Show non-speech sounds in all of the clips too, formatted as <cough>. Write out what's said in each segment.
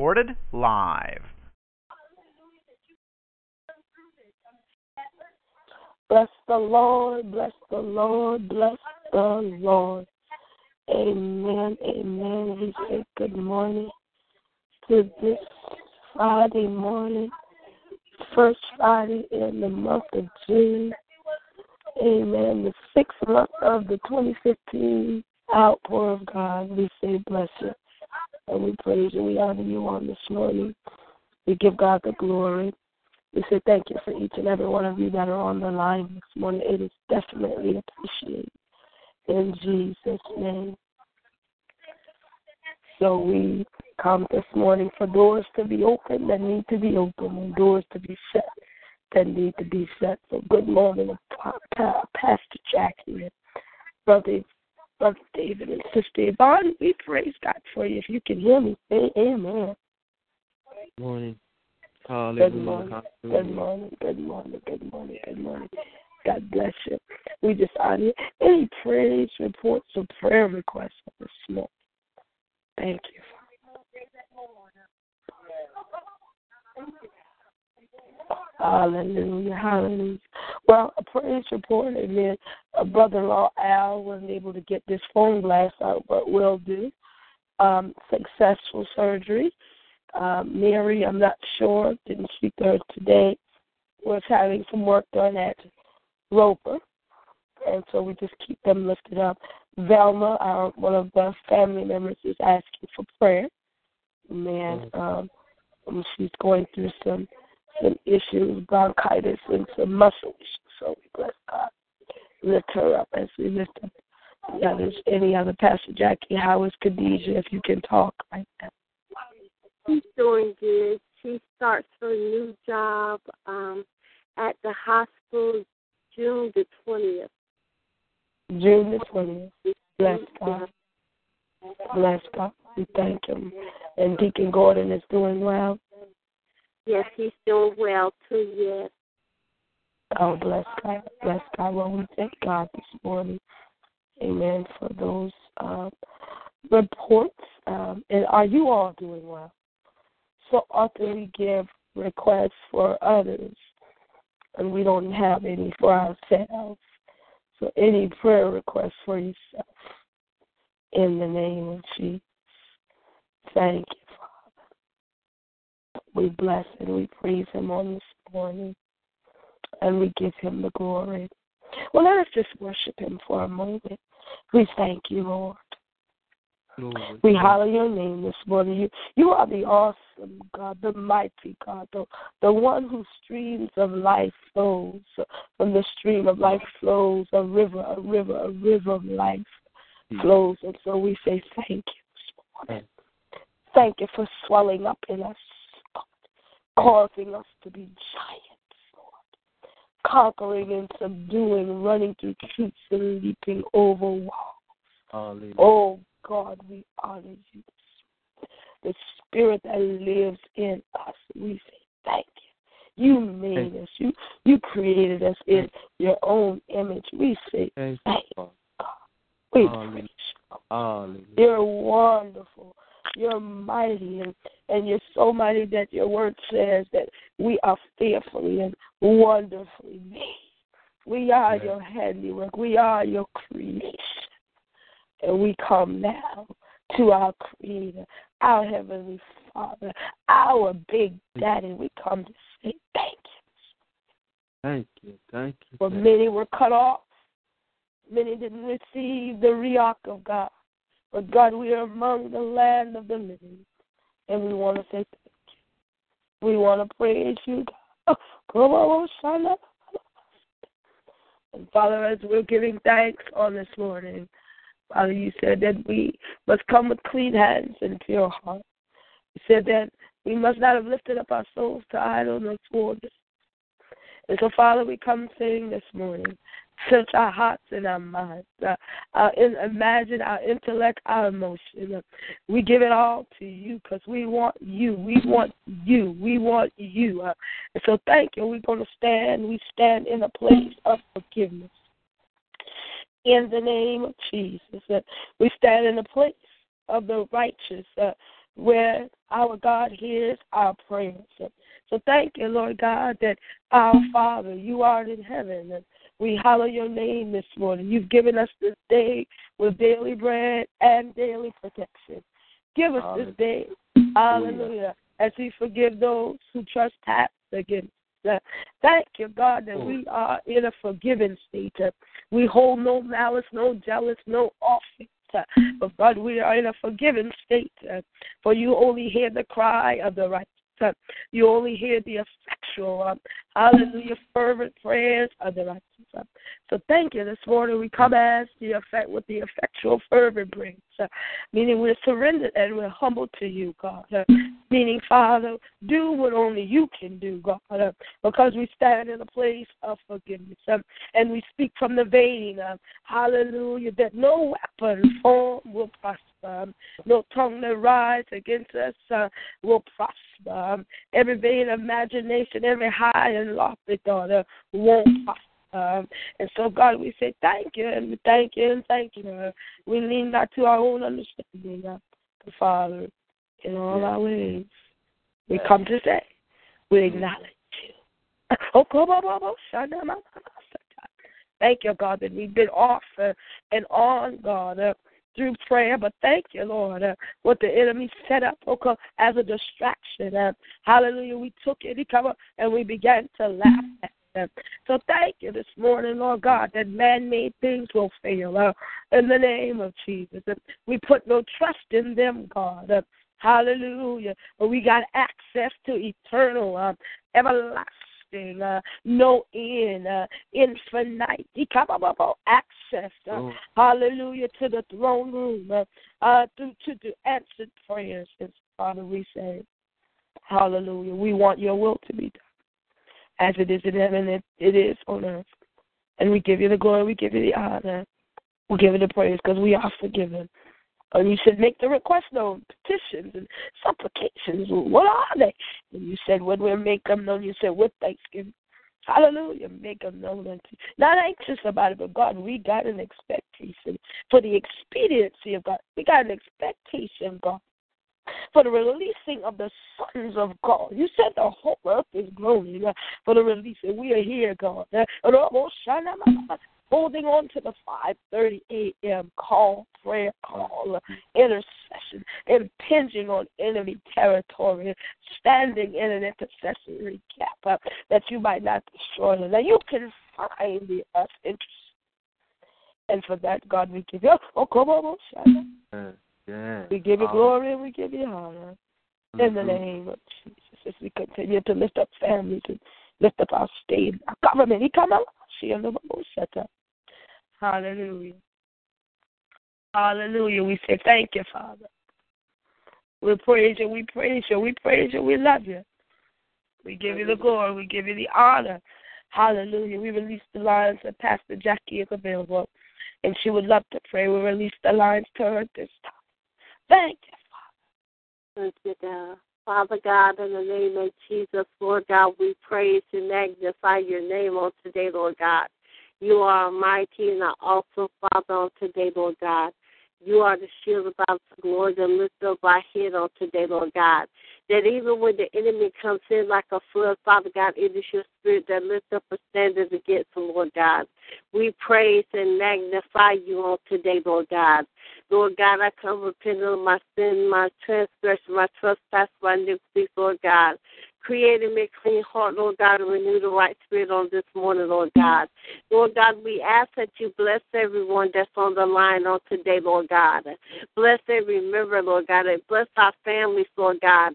Recorded live. Bless the Lord, bless the Lord, bless the Lord. Amen, amen. We say good morning to this Friday morning, first Friday in the month of June. Amen. The sixth month of the 2015 outpour of God. We say bless you. And we praise you. We honor you on this morning. We give God the glory. We say thank you for each and every one of you that are on the line this morning. It is definitely appreciated in Jesus' name. So we come this morning for doors to be open that need to be open and doors to be shut that need to be shut. So good morning, Pastor Jackie and Brother, Brother David and Sister Yvonne. We praise God for you. If you can hear me, say amen. Morning. Good morning. Good morning. Good morning. Good morning. Good morning. God bless you. We just honor you. Any praise reports or prayer requests this morning? Thank you. Hallelujah, hallelujah. Well, a praise report, and then a brother-in-law Al wasn't able to get this phone glass out, but will do. Um, successful surgery. Um, Mary, I'm not sure, didn't speak to her today, was having some work done at Roper, and so we just keep them lifted up. Velma, our, one of the family members, is asking for prayer. Man, um, she's going through some some issues, bronchitis, and some muscle issues. So we bless God. Lift her up as we lift up the others. Any other Pastor Jackie? How is Khadijah? If you can talk right now. She's doing good. She starts her new job um, at the hospital June the twentieth. June the twentieth. Bless God. Bless God. We thank Him. And Deacon Gordon is doing well. Yes, he's doing well too. Yes. Oh, bless God. Bless God. Well, we thank God this morning. Amen. For those uh, reports. Um, and are you all doing well? So often we give requests for others, and we don't have any for ourselves. So any prayer requests for yourself in the name of Jesus. Thank you. We bless and we praise Him on this morning, and we give Him the glory. Well, let us just worship Him for a moment. We thank you, Lord. Lord. We holler your name this morning. You, you are the awesome God, the mighty God, the, the one whose streams of life flows. From the stream of life flows a river, a river, a river of life hmm. flows. And so we say thank you this morning. Thank you for swelling up in us, causing us to be giants, Lord, conquering and subduing, running through troops and leaping over walls. Hallelujah. Oh God, we honor you. The spirit that lives in us, we say thank you. You made us. You you created us in your own image. We say Thank you, God. We Hallelujah. praise you. Hallelujah. You're wonderful. You're mighty, and, and you're so mighty that your word says that we are fearfully and wonderfully made. We are your handiwork. We are your creation. And we come now to our Creator, our Heavenly Father, our Big Daddy. We come to say thank you. Thank you. Thank you. For many were cut off, many didn't receive the Riach of God. But God, we are among the land of the living, and we want to say thank you. We want to praise you, God. <laughs> Shana. Oh, and Father, as we're giving thanks on this morning, Father, you said that we must come with clean hands and pure heart. You said that we must not have lifted up our souls to idleness or and so, Father, we come saying this morning, search our hearts and our minds, uh, uh, in, imagine our intellect, our emotion. Uh, we give it all to you because we want you. We want you. We want you. Uh, and so, thank you. We're going to stand. We stand in a place of forgiveness. In the name of Jesus, uh, we stand in a place of the righteous, uh, where our God hears our prayers. So thank you, Lord God, that our Father, you are in heaven, and we hallow your name this morning. You've given us this day with daily bread and daily protection. Give us this day, hallelujah, as we forgive those who trespass against us. Thank you, God, that we mm. are in a forgiven state. We hold no malice, no jealous, no offense. But God, we are in a forgiven state. For you only hear the cry of the righteous. You only hear the effectual, hallelujah, fervent prayers the righteous. So thank you this morning. We come as the effect with the effectual fervent prayers, uh, meaning we're surrendered and we're humble to you, God. Uh, meaning, Father, do what only you can do, God, uh, because we stand in a place of forgiveness. Um, and we speak from the vein, of hallelujah, that no weapon form will prosper. Um, no tongue that rise against us uh, will prosper. Um, every vain imagination, every high and lofty thought uh, won't prosper. Um, and so, God, we say thank you, and we thank you, and thank you. Uh, we lean not to our own understanding, uh, the Father, in all our ways. We come to say, we acknowledge you. <laughs> Oh, thank you, God, that we've been off uh, and on, God. Through prayer. But thank you, Lord, uh, what the enemy set up okay, as a distraction. Uh, hallelujah. We took it, he come up, and we began to laugh at them. So thank you this morning, Lord God, that man-made things will fail. Uh, in the name of Jesus, uh, we put no trust in them, God. Uh, hallelujah. But we got access to eternal, uh, everlasting everlasting, uh, no end, uh, infinite, access, uh, oh. hallelujah, to the throne room, uh, uh, to, to, to answered prayers. As Father, we say, hallelujah, we want your will to be done. As it is in heaven, it, it is on earth. And we give you the glory, we give you the honor, we give you the praise because we are forgiven. And you said, make the request known, petitions and supplications. What are they? And you said, when we make them known, you said, with thanksgiving. Hallelujah. Make them known unto you. Not anxious about it, but God, we got an expectation for the expediency of God. We got an expectation, God, for the releasing of the sons of God. You said the whole earth is groaning uh, for the releasing. We are here, God uh, holding on to the 5:30 a.m. call, prayer call, intercession, impinging on enemy territory, standing in an intercessory gap uh, that you might not destroy them. That you can find the us interest. And for that, God, we give you. Oh, come on, yeah, yeah. We give you glory and we give you honor. Mm-hmm. In the name of Jesus, as we continue to lift up families and lift up our state, our government. He come out. See, and the Hallelujah. Hallelujah. We say thank you, Father. We praise you, we praise you, we praise you, we love you. We give you the glory, we give you the honor. Hallelujah. We release the lines that Pastor Jackie is available, and she would love to pray. We release the lines to her this time. Thank you, Father. Thank you, God. Father God, in the name of Jesus, Lord God, we praise and magnify your name on today, Lord God. You are mighty and awesome, Father, on today, Lord God. You are the shield of our glory that lift up our head on today, Lord God. That even when the enemy comes in like a flood, Father God, it is your spirit that lifts up a standard against them, Lord God. We praise and magnify you on today, Lord God. Lord God, I come repenting of my sin, my transgression, my trespass, my iniquity, Lord God. Create and make clean heart, Lord God, and renew the right spirit on this morning, Lord God. Lord God, we ask that you bless everyone that's on the line on today, Lord God. Bless every member, Lord God, and bless our families, Lord God.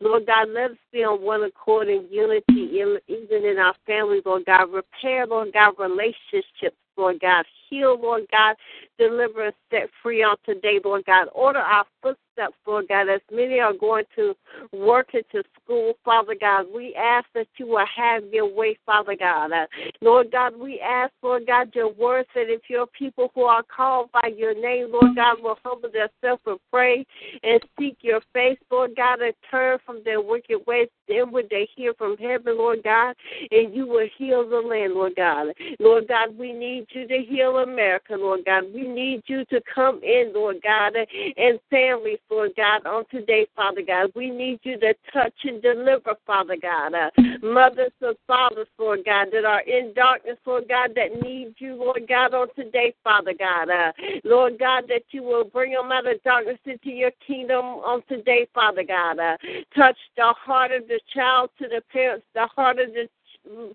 Lord God, let us be on one accord in unity, even in our families, Lord God. Repair, Lord God, relationships Lord God. Heal, Lord God. Deliver us, set free on today, Lord God. Order our footsteps, Lord God, as many are going to work into school, Father God. We ask that you will have your way, Father God. Uh, Lord God, we ask, Lord God, your word that if your people who are called by your name, Lord God, will humble themselves and pray and seek your face, Lord God, and turn from their wicked ways, then would they hear from heaven, Lord God, and you will heal the land, Lord God. Lord God, we need you to heal America, Lord God. We need you to come in, Lord God, and families, Lord God, on today, Father God. We need you to touch and deliver, Father God. Uh, mothers and fathers, Lord God, that are in darkness, Lord God, that need you, Lord God, on today, Father God. Uh, Lord God, that you will bring them out of darkness into your kingdom on today, Father God. Uh, touch the heart of the child to the parents, the heart of the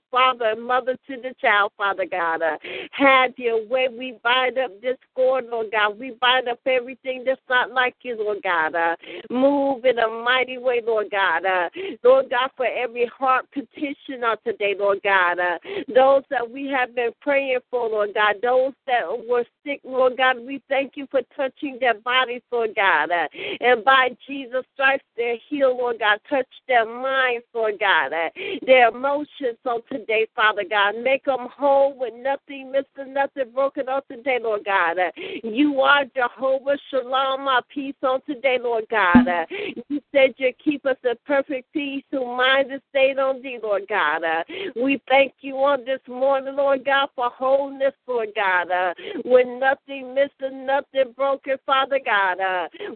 father and mother to the child, Father God. Uh, have your way. We bind up discord, Lord God. We bind up everything that's not like you, Lord God. Uh, move in a mighty way, Lord God. Uh, Lord God, for every heart petition on today, Lord God. Uh, those that we have been praying for, Lord God. Those that were sick, Lord God, we thank you for touching their bodies, Lord God. Uh, and by Jesus' stripes, they're healed, Lord God. Touch their minds, Lord God. Uh, their emotions, on today, Father God. Make them whole with nothing missing, nothing broken on today, Lord God. You are Jehovah Shalom, our peace on today, Lord God. You said you keep us in perfect peace, who mind is stayed on thee, Lord God. We thank you on this morning, Lord God, for wholeness, Lord God. With nothing missing, nothing broken, Father God.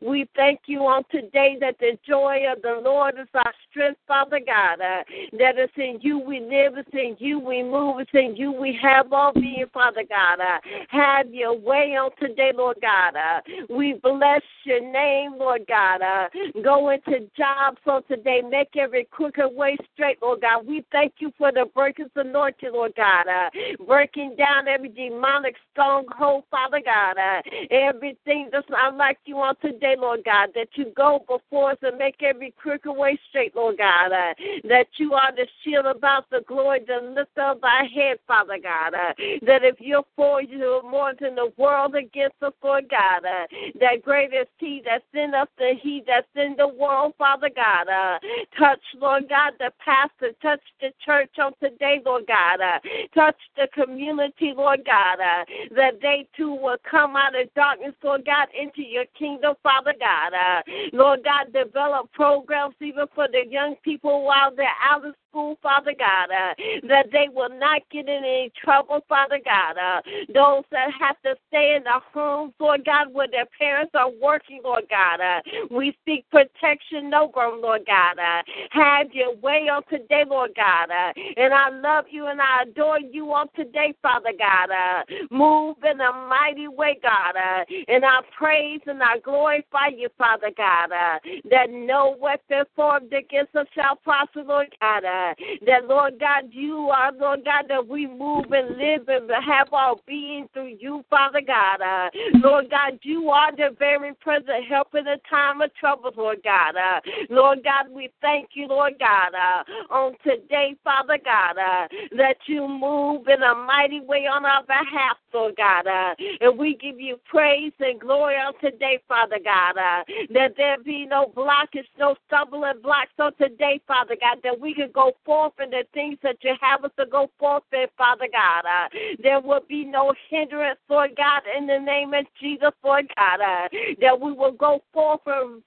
We thank you on today that the joy of the Lord is our strength, Father God. That is in you we live in you we move. In you we have all being, Father God. Uh, have your way on today, Lord God. Uh, we bless your name, Lord God. Uh, go into jobs on today. Make every crooked way straight, Lord God. We thank you for the breakers anointing, Lord God. Uh, breaking down every demonic stronghold, Father God. Uh, everything that's not like you on today, Lord God. That you go before us and make every crooked way straight, Lord God. Uh, that you are the shield about the glory to lift up thy head, Father God. Uh, that if you're for you, more than the world against us, Lord God. Uh, that greatest He that's in us than He that's in the world, Father God. Uh, touch, Lord God, the pastor. Touch the church on today, Lord God. Uh, touch the community, Lord God. Uh, that they too will come out of darkness, Lord God, into your kingdom, Father God. Uh, Lord God, develop programs even for the young people while they're out of school, Father God, uh, that they will not get in any trouble, Father God. Uh, those that have to stay in the homes, Lord God, where their parents are working, Lord God. Uh, we seek protection over them, Lord God. Uh, have your way on today, Lord God. Uh, and I love you and I adore you on today, Father God. Uh, move in a mighty way, God. Uh, and I praise and I glorify you, Father God. Uh, that no weapon formed against us shall prosper, Lord God. Uh, that, Lord God, you are, Lord God, that we move and live and have our being through you, Father God. Uh, Lord God, you are the very present help in the time of trouble, Lord God. Uh, Lord God, we thank you, Lord God, uh, on today, Father God, uh, that you move in a mighty way on our behalf, Lord God. Uh, and we give you praise and glory on today, Father God, uh, that there be no blockage, no stumbling blocks on today, Father God, that we can go forth in the things that you have us to go forth in, Father God. Uh, there will be no hindrance, Lord God, in the name of Jesus, Lord God. Uh, that we will go forth and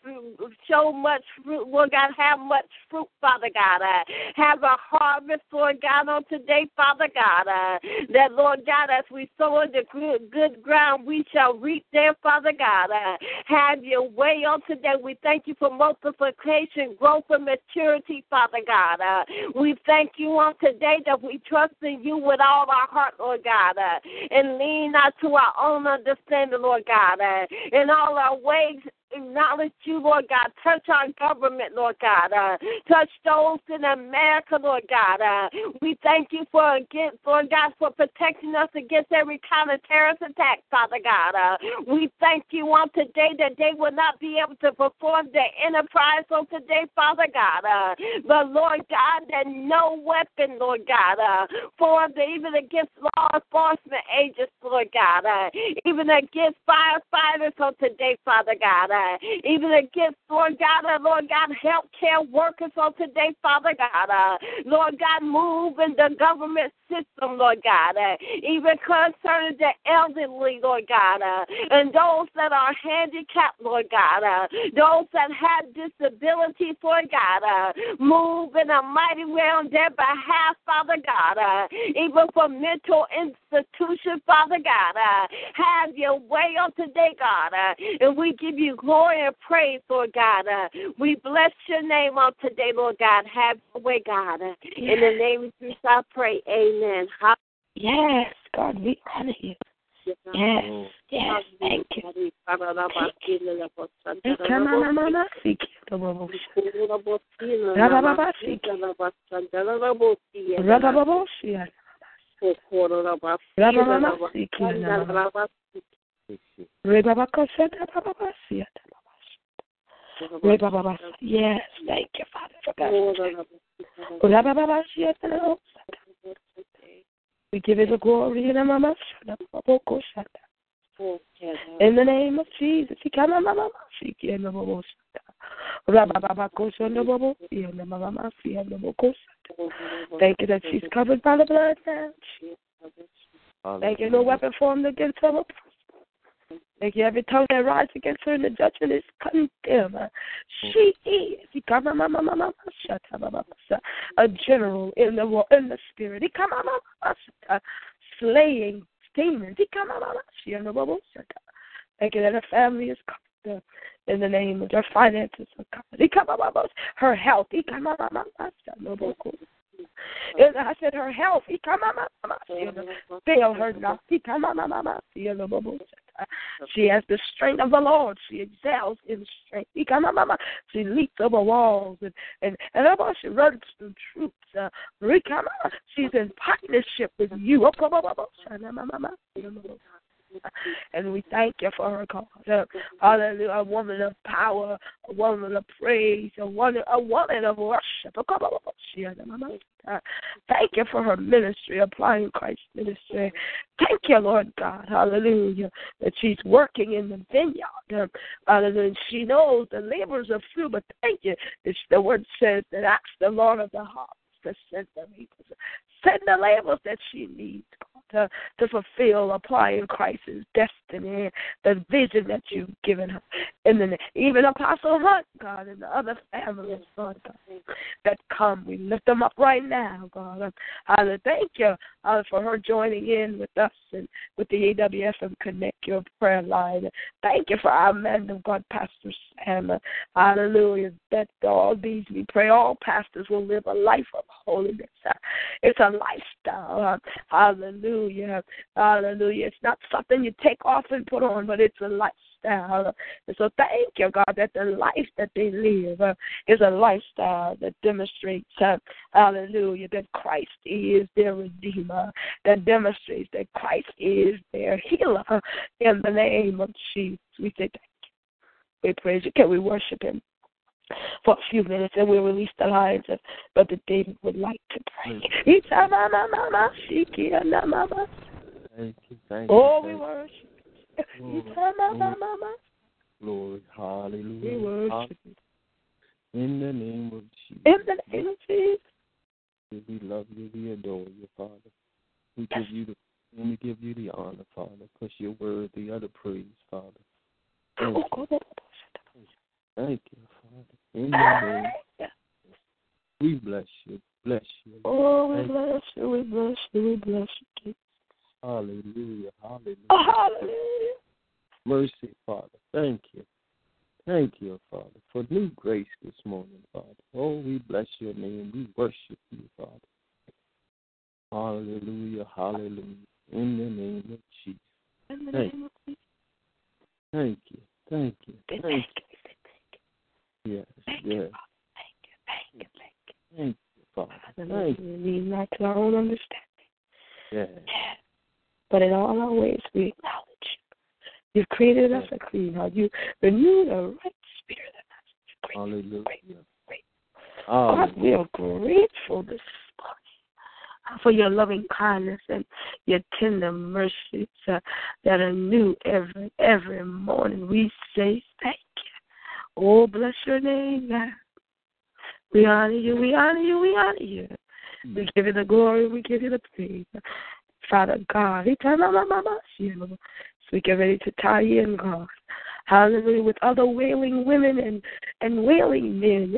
show much fruit, Lord God, have much fruit, Father God. Uh, have a harvest, Lord God, on today, Father God. Uh, that, Lord God, as we sow the good, good ground, we shall reap there, Father God. Uh, have your way on today. We thank you for multiplication, growth, and maturity, Father God. Uh, we thank you on today that we trust in you with all our heart, Lord God, uh, and lean not to our own understanding, Lord God. Uh, in all our ways, acknowledge you, Lord God. Touch our government, Lord God. Uh, touch those in America, Lord God. Uh, we thank you for against, Lord God, for protecting us against every kind of terrorist attack, Father God. Uh, we thank you on today that they will not be able to perform their enterprise on today, Father God. Uh, but Lord God, that no weapon, Lord God, uh, formed even against law enforcement agents, Lord God, uh, even against firefighters on today, Father God, uh, even against, Lord God, uh, Lord God, healthcare workers on today, Father God, uh, Lord God, move in the government system, Lord God, uh, even concerning the elderly, Lord God, uh, and those that are handicapped, Lord God, uh, those that have disabilities, Lord God, uh, move in a mighty way on their behalf, Father God, uh, even for mental institutions, Father God. Uh, have your way on today, God, uh, and we give you glory and praise, Lord God. Uh, we bless your name on today, Lord God. Have your way, God. Uh, in the name of Jesus, I pray. Amen. Yes, God, we honor you. Yes, yes, thank you. Yes, thank you, Father, for that. We give you the glory in the name of Jesus. Thank you that she's covered by the blood now. Thank you, no weapon formed against her. You, every tongue that rises against her in the judgment is condemned. She is a general in the in the spirit. Slaying demons. Thank you that her family is covered in the name of her finances are covered. Her health. And I said her health. Fail her not. <laughs> She has the strength of the Lord. She excels in strength. She leaps over walls and and, and she runs through troops. Uh, she's in partnership with you. And we thank you for her, God. Hallelujah. A woman of power, a woman of praise, a woman, a woman of worship. Thank you for her ministry, applying Christ's ministry. Thank you, Lord God. Hallelujah. That she's working in the vineyard. Um, hallelujah. She knows the labors are few, but thank you. It's the word says that ask the Lord of the harvest to send the labors. Send the labors that she needs, to, to fulfill, applying Christ's destiny, the vision that you've given her. And then even Apostle Hunt, God, and the other families, Lord God, that come. We lift them up right now, God. Hallelujah. Thank you uh, for her joining in with us and with the AWFM Connect Your Prayer Line. Thank you for our man of God, Pastor Sam. Hallelujah. That all these, we pray all pastors will live a life of holiness. It's a lifestyle. Hallelujah. Hallelujah. Hallelujah. It's not something you take off and put on, but it's a lifestyle. And so thank you, God, that the life that they live uh, is a lifestyle that demonstrates, uh, hallelujah, that Christ is their Redeemer, that demonstrates that Christ is their healer. In the name of Jesus, we say thank. We praise you. Can we worship him? for a few minutes and we'll release the lines of Brother David would like to pray. Thank you, thank you, oh, we you. worship. Glory, hallelujah. We worship. In the name of Jesus. In the name of Jesus. We love you, we adore you, Father. We give you the and we give you the honor, Father, because you're worthy of the praise, Father. Oh, Thank you, Father. In your name, <laughs> we bless you, bless you. Oh, we Thank bless you, we bless you, we bless you. Hallelujah, hallelujah. Oh, hallelujah. Mercy, Father. Thank you. Thank you, Father, for new grace this morning, Father. Oh, we bless your name. We worship you, Father. Hallelujah, hallelujah. In the name of Jesus. In the Thank name of Jesus. Thank you. Thank you. Thank you. Yes. Thank yes. you. Thank you. Thank you. Thank you. Thank you, Father. Thank you. We lean not to our own understanding. Yes. But in all our ways, we acknowledge you. You've created us a clean heart. You renewed a right spirit in us. Great, Hallelujah. great, great. Hallelujah. God, we are grateful this morning for your loving kindness and your tender mercies uh, that are new every every morning. We say thank you. Oh, bless your name, God. We honor you. We honor you. We honor you. Hmm. We give you the glory. We give you the praise. Father God, so we get ready to tie in, God. Hallelujah, with other wailing women and, and wailing men.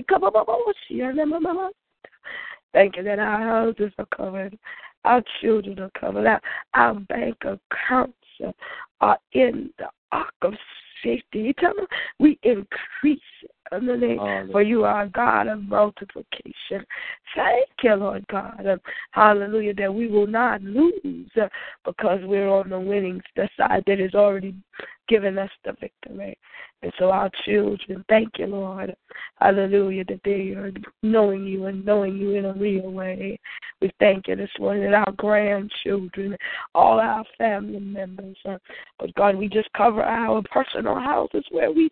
Thank you that our houses are covered, our children are covered, our, our bank accounts are in the ark of safety. You tell them We increase in the name, for you are a God of multiplication. Thank you, Lord God. Hallelujah, that we will not lose uh, because we're on the winning side that is already given us the victory. And so our children, thank you, Lord. Hallelujah, that they are knowing you and knowing you in a real way. We thank you this morning that our grandchildren, all our family members, uh, but God, we just cover our personal houses where we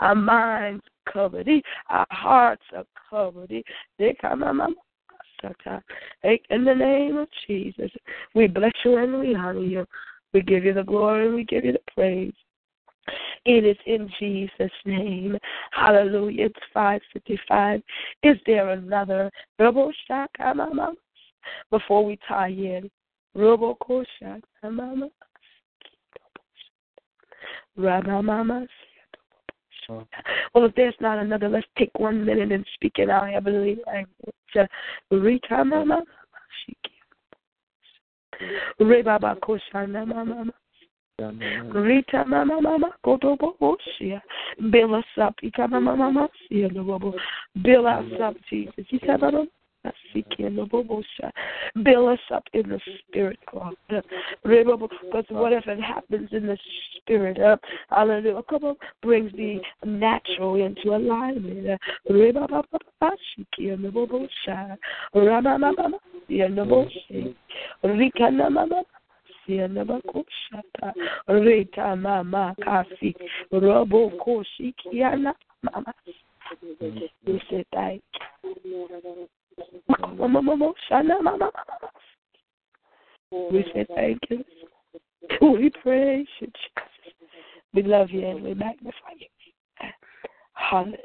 our minds covered, our hearts are covered. They come in the name of Jesus, we bless you and we honor you. We give you the glory we give you the praise. It is in Jesus' name. Hallelujah. It's 555. Is there another? Before we tie in. Well, if there's not another, let's take one minute and speak in our heavenly language. Rebaba koshana mama. Rita mama mama kotobo oshia. Bill us mama mama. Bill us up, Jesus. Ika mama. Build us up in the spirit, God. Because whatever happens in the spirit, uh, hallelujah, come on, brings the natural into alignment. Rita mama kasi robo koshi kiana mama. We say thank we say thank you. We praise you, Jesus. We love you and we magnify you. Hallelujah.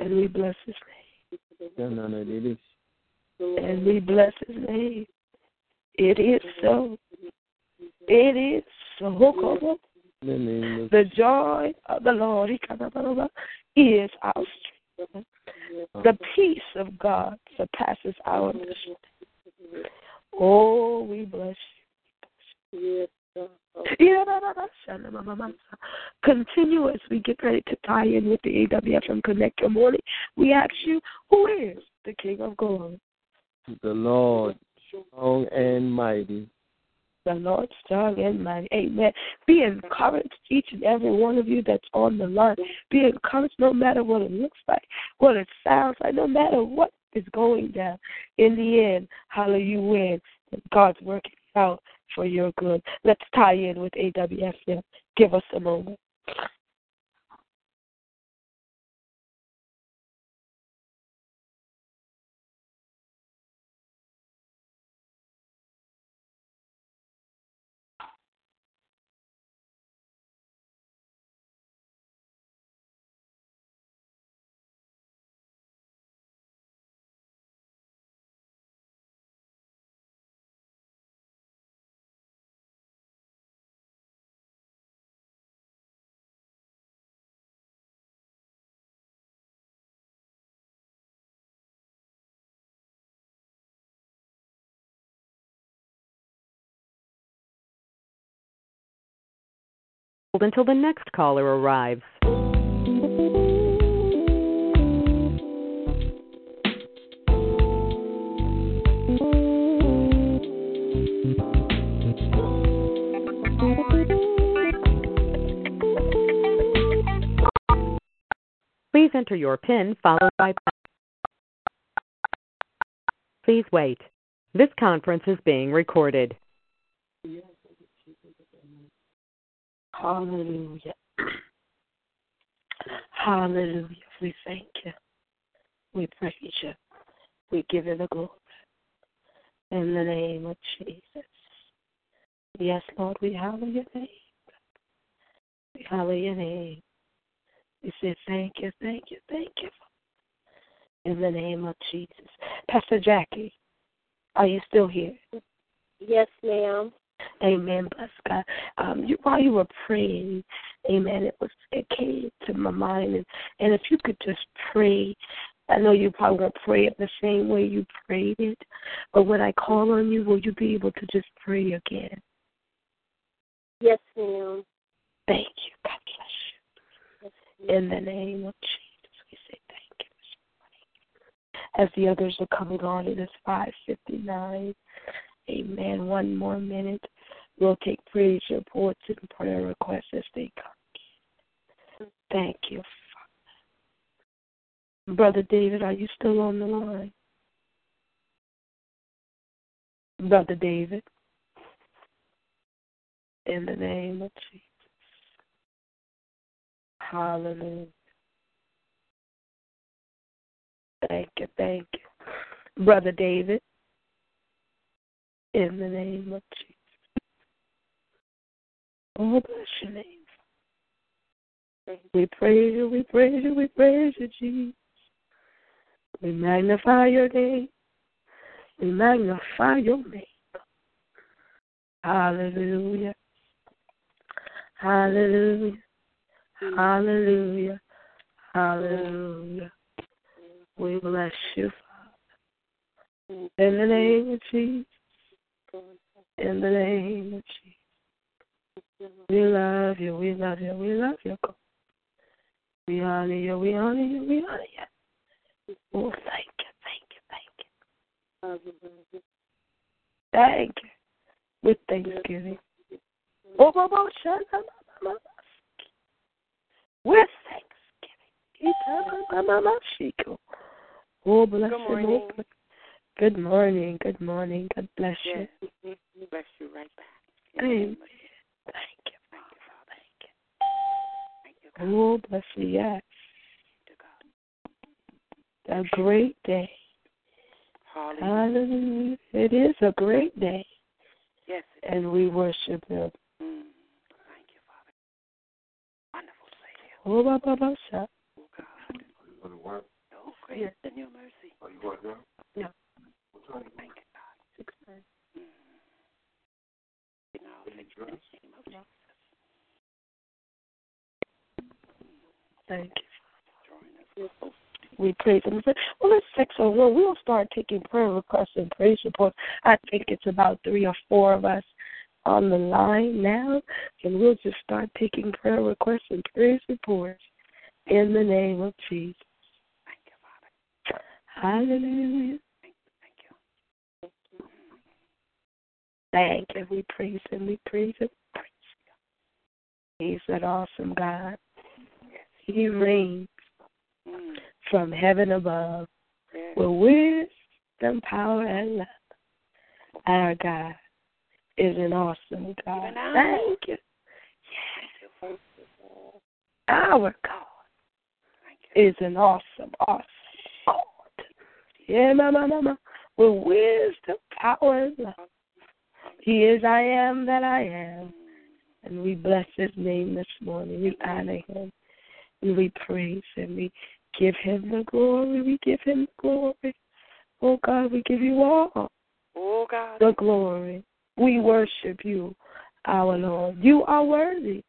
And we bless his name. And we bless his name. It is so. It is so. The joy of the Lord is our strength. The peace of God surpasses our understanding. Oh, we bless you. Continue as we get ready to tie in with the AWF and Connect Your Morning. We ask you, who is the King of Glory? The Lord, strong and mighty. The Lord, strong and mighty. Amen. Be encouraged, each and every one of you that's on the line. Be encouraged no matter what it looks like, what it sounds like, no matter what is going down. In the end, hallelujah, you win. God's working out for your good. Let's tie in with AWF. Give us a moment. hold until the next caller arrives. Please enter your PIN followed by. Please wait. This conference is being recorded. Hallelujah. Hallelujah. We thank you. We praise you. We give you the glory. In the name of Jesus. Yes, Lord, we hallow your name. We hallow your name. We say thank you, thank you, thank you. In the name of Jesus. Pastor Jackie, are you still here? Yes, ma'am. Amen. Bless God. Um, you, while you were praying, Amen. It was it came to my mind, and, and if you could just pray. I know you probably won't pray it the same way you prayed it, but when I call on you, will you be able to just pray again? Yes, ma'am. Thank you. God bless you. In the name of Jesus, we say thank you As the others are coming on, it is 5:59. Amen. One more minute. We'll take praise reports and prayer requests as they come. Thank you, Father. Brother David, are you still on the line? Brother David, in the name of Jesus. Hallelujah. Thank you, thank you. Brother David, in the name of Jesus. Oh, bless your name. We praise you, we praise you, we praise you, Jesus. We magnify your name. We magnify your name. Hallelujah. Hallelujah. Hallelujah. Hallelujah. We bless you, Father. In the name of Jesus. In the name of Jesus. We love you, we love you, we love you, God. We honor you, we honor you, we honor you. Oh, thank you, thank you, thank you. Thank you. With thanksgiving. Oh, oh, oh, shut up. With thanksgiving. Oh, bless Good morning. You. Good morning. Good morning. God bless you. Yes. Bless you right back. Amen. Thank you. Thank you, Father. Thank you. Thank you, God. Oh, bless you. Yes. To God. A great day. Hallelujah. Hallelujah. It is a great day. Yes. And we worship Him. Mm. Thank you, Father. Wonderful Savior. Oh, ba, ba, ba, sha. Oh, God. Oh, great Yes. in your mercy. Yeah. Thank you, God. Know, fix in the name of Jesus. Thank you. We praise Him. Well, it's six oh one. We'll start taking prayer requests and praise reports. I think it's about three or four of us on the line now, and we'll just start taking prayer requests and praise reports in the name of Jesus. Thank you, Father. Hallelujah. Thank you. Thank you. Thank you. We praise and We praise Him. Praise Him. He's an awesome God. He reigns from heaven above Yes. with wisdom, power, and love. Our God is an awesome God. Thank you. Father. Our God is an awesome, awesome God. Yeah, mama, mama. With wisdom, power, and love. He is I am that I am. And we bless his name this morning. We honor him. And we praise him. We give him the glory. We give him the glory. Oh God, we give you all Oh, God. the glory. We worship you, our Lord. You are worthy.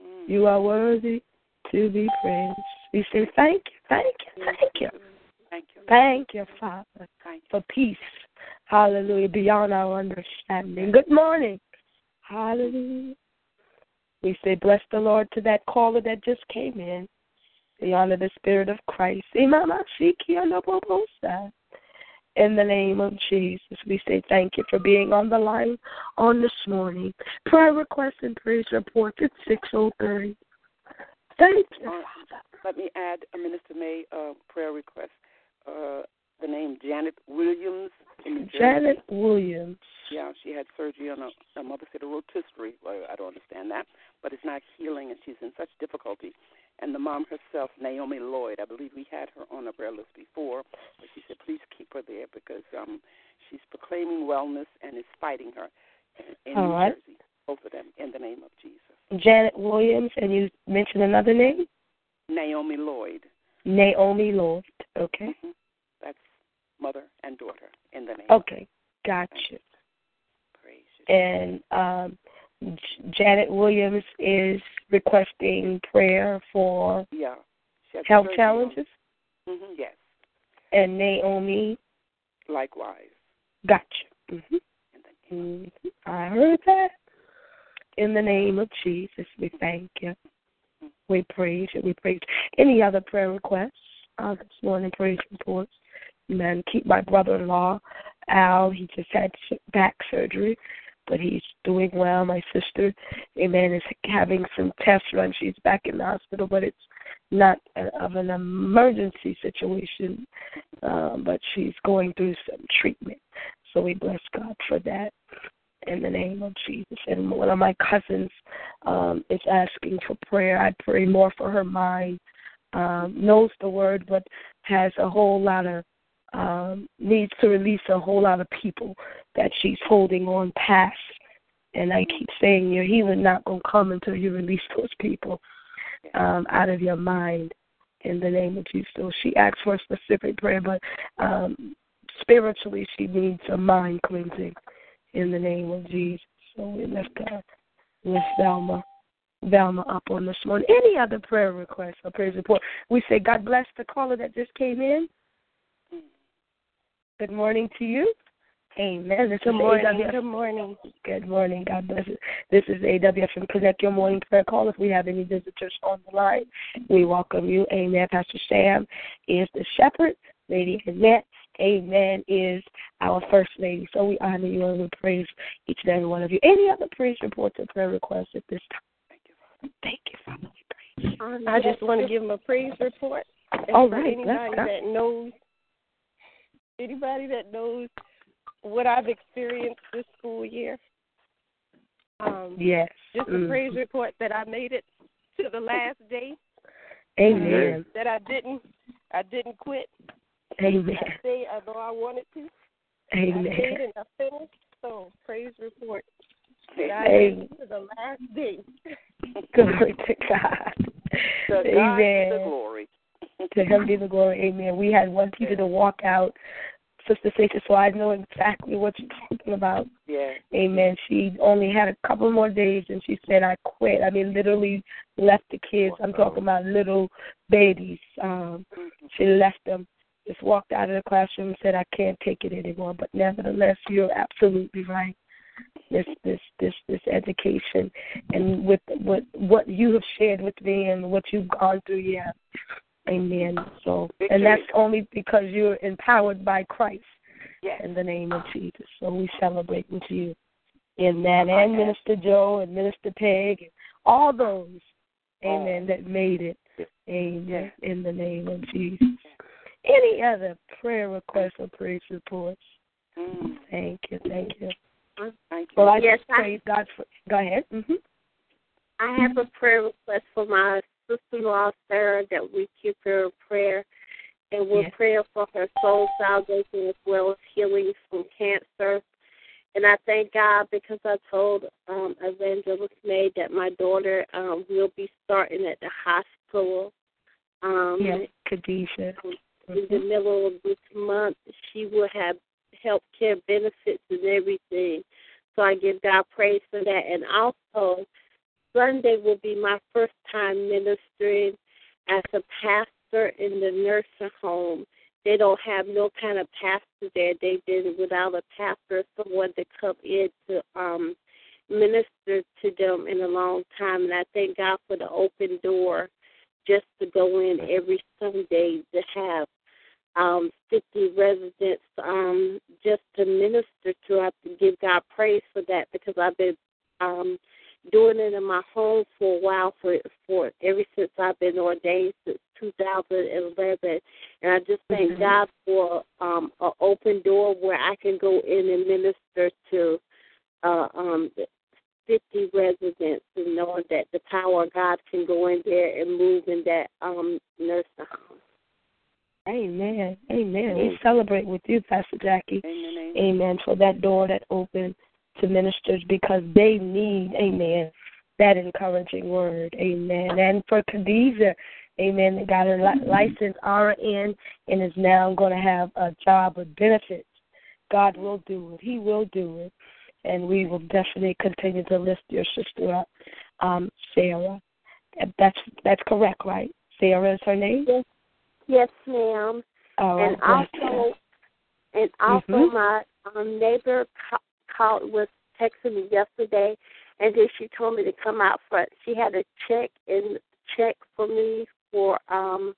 Mm. You are worthy to be praised. We say thank you, thank you, thank you. Thank you. Thank you, Father, Thank you. for peace. Hallelujah, beyond our understanding. Good morning. Hallelujah. We say, bless the Lord to that caller that just came in. We honor the Spirit of Christ. In the name of Jesus, we say thank you for being on the line on this morning. Prayer requests and praise reports. It's 603. Thank you, Father. Let me add a Minister May uh, prayer request. Uh, the name Janet Williams in New Jersey. Janet Williams. Yeah, she had surgery on a, a mother said a rotisserie. Well, I don't understand that, but it's not healing, and she's in such difficulty. And the mom herself, Naomi Lloyd, I believe we had her on the prayer list before, but she said please keep her there because um, she's proclaiming wellness and is fighting her in, All New right. Jersey. Both of them in the name of Jesus. Janet Williams, and you mentioned another name? Naomi Lloyd. Naomi Lloyd. Okay. hmm That's mother and daughter in the name. Okay. Gotcha. Praise. And um, J- Janet Williams is requesting prayer for Yeah. Health challenges, On, hmm yes. and Naomi. Likewise. Gotcha. hmm In the name hmm I heard that. In the name of Jesus, we thank you. We praise you. We praise. you. Any other prayer requests uh, this morning? Praise reports. Amen. Keep my brother-in-law Al. He just had back surgery, but he's doing well. My sister, Amen, is having some test runs. She's back in the hospital, but it's not a, of an emergency situation, um, but she's going through some treatment. So we bless God for that in the name of Jesus. And one of my cousins um, is asking for prayer. I pray more for her mind. Um, knows the word, but has a whole lot of um, needs to release a whole lot of people that she's holding on past. And I keep saying your healing not gonna come until you release those people um, out of your mind in the name of Jesus. So she asked for a specific prayer, but um, spiritually she needs a mind cleansing in the name of Jesus. So we lift her, Miss Velma, Velma up on this morning. Any other prayer requests or praise report? We say God bless the caller that just came in. Good morning to you. Amen. This Good morning. AWF. Good morning. Good morning. God bless you. This is AWFM Connect Your Morning Prayer Call. If we have any visitors on the line, we welcome you. Amen. Pastor Sam is the shepherd. Lady Annette, amen, is our first lady. So we honor you and we praise each and every one of you. Any other praise reports or prayer requests at this time? Thank you, Father. Praise you. I just want to give them a praise report. And All for anybody that knows anybody that knows what I've experienced this school year. Um Yes. just a Mm. praise report that I made it to the last day. Amen. That I didn't I didn't quit. Amen. I stayed although I wanted to. Amen. I stayed Amen. and I finished. So praise report. That I Amen. to the last day. <laughs> Glory to God. To God be the glory. To him be the glory. Amen. We had one teacher to walk out, Sister Stacia, so I know exactly what you're talking about. Yeah. Amen. She only had a couple more days and she said, I quit. I mean, literally left the kids. I'm talking about little babies. Um, she left them, just walked out of the classroom and said, I can't take it anymore. But nevertheless, you're absolutely right. This this this this education and with what what you have shared with me and what you've gone through, yeah. Amen. So and that's only because you're empowered by Christ Yes. in the name of Jesus. So we celebrate with you in that, and Minister Joe and Minister Peg, and all those, amen, that made it, amen, in the name of Jesus. Any other prayer requests or praise reports? Mm. Thank you, thank you. Thank you. Well, I Yes, just I- praise God for. Go ahead. hmm I have a prayer request for my sister-in-law Sarah that we keep her in prayer, and we're Yes. praying for her soul salvation as well as healing from cancer. And I thank God because I told um, Evangelist May that my daughter um, will be starting at the hospital. Um, Yes, Kadisha. in the middle of this month, she will have health care benefits and everything. So I give God praise for that. And also, Sunday will be my first time ministering as a pastor in the nursing home. They don't have no kind of pastor there. They've been without a pastor, someone to come in to um minister to them in a long time. And I thank God for the open door just to go in every Sunday to have um, 50 residents um, just to minister to. I have to give God praise for that because I've been um, doing it in my home for a while for for ever since I've been ordained since 2011, and I just thank Mhm. God for um an open door where I can go in and minister to uh um 50 residents and knowing that the power of God can go in there and move in that um nursing home. Amen. Amen. We celebrate with you, Pastor Jackie. Amen. Amen. For that door that opened to ministers because they need, amen, that encouraging word. Amen. And for Khadijah, amen, that got her li- license RN and is now going to have a job with benefits. God will do it. He will do it. And we will definitely continue to lift your sister up, um, Sarah. That's that's correct, right? Sarah is her name. Yes, yes, ma'am. All right. and also, and also Mhm. my um, neighbor called was texting me yesterday, and then she told me to come out for. She had a check and check for me for um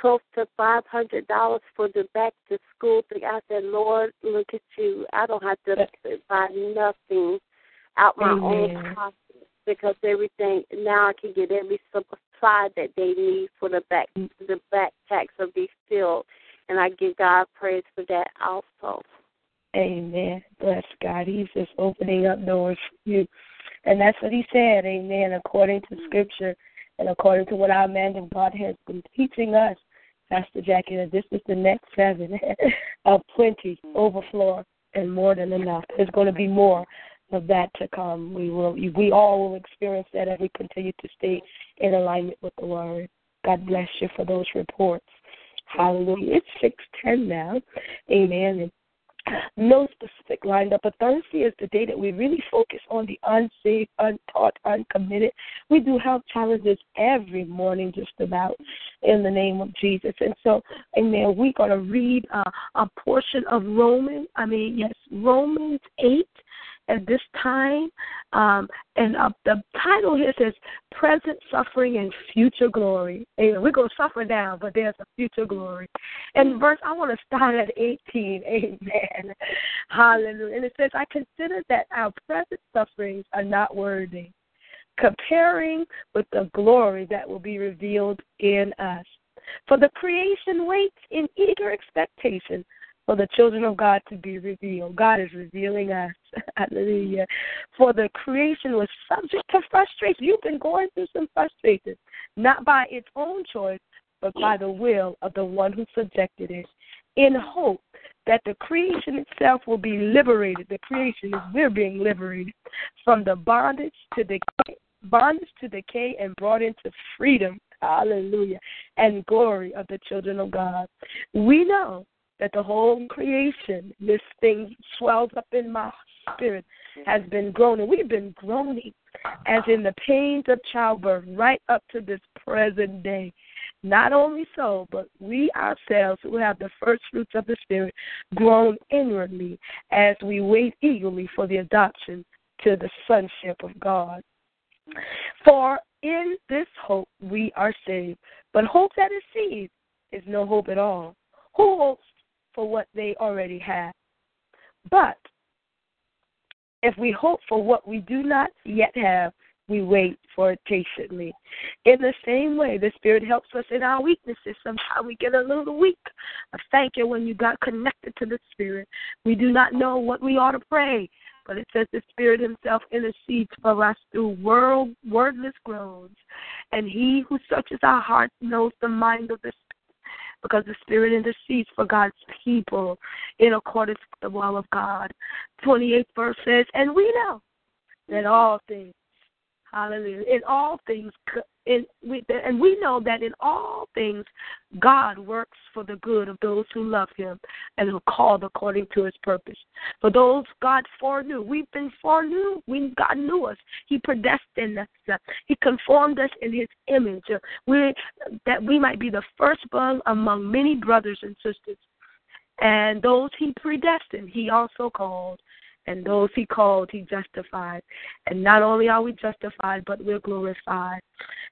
close to five hundred dollars for the back to school thing. I said, Lord, look at you. I don't have to buy nothing out my Amen. own pocket because everything now I can get every supply that they need for the back the back tax will be filled and I give God praise for that also. Amen. Bless God. He's just opening up doors for you. And that's what he said, amen, according to scripture and according to what our man of God has been teaching us, Pastor Jackie, that this is the next seven <laughs> of plenty, overflow, and more than enough. There's going to be more of that to come. We will we all will experience that as we continue to stay in alignment with the word. God bless you for those reports. Hallelujah. It's six ten now. Amen. And <clears throat> no specific lined up, but Thursday is the day that we really focus on the unsaved, untaught, uncommitted. We do health challenges every morning, just about in the name of Jesus. And so, amen, we're going to read uh, a portion of Romans, I mean, yes, Romans 8 at this time. Um, and uh, the title here says Present Suffering and Future Glory. Amen. We're going to suffer now, but there's a future glory. And verse, I want to start at 18. Amen. Hallelujah. And it says, I consider that our present sufferings are not worthy, comparing with the glory that will be revealed in us. For the creation waits in eager expectation for the children of God to be revealed. God is revealing us. <laughs> Hallelujah. For the creation was subject to frustration. You've been going through some frustration, not by its own choice, but by the will of the one who subjected it, in hope that the creation itself will be liberated. The creation is we're being liberated from the bondage to decay, bondage to decay and brought into freedom. Hallelujah. And glory of the children of God. We know that the whole creation, this thing swells up in my spirit, has been groaning. We've been groaning as in the pains of childbirth right up to this present day. Not only so, but we ourselves who have the first fruits of the Spirit groan inwardly as we wait eagerly for the adoption to the sonship of God. For in this hope we are saved. But hope that is seen is no hope at all. Who hopes for what they already have? But if we hope for what we do not yet have, we wait for it patiently. In the same way, the Spirit helps us in our weaknesses. Sometimes we get a little weak. I thank you when you got connected to the Spirit. We do not know what we ought to pray, but it says the Spirit Himself intercedes for us through world, wordless groans. And He who searches our hearts knows the mind of the Spirit because the Spirit intercedes for God's people in accordance with the will of God. 28th verse says, And we know that all things, hallelujah, in all things, in, we, and we know that in all things God works for the good of those who love Him and who called according to His purpose. For those God foreknew, we've been foreknew. We God knew us. He predestined us. He conformed us in His image. We that we might be the firstborn among many brothers and sisters. And those He predestined, He also called. And those he called, he justified. And not only are we justified, but we're glorified.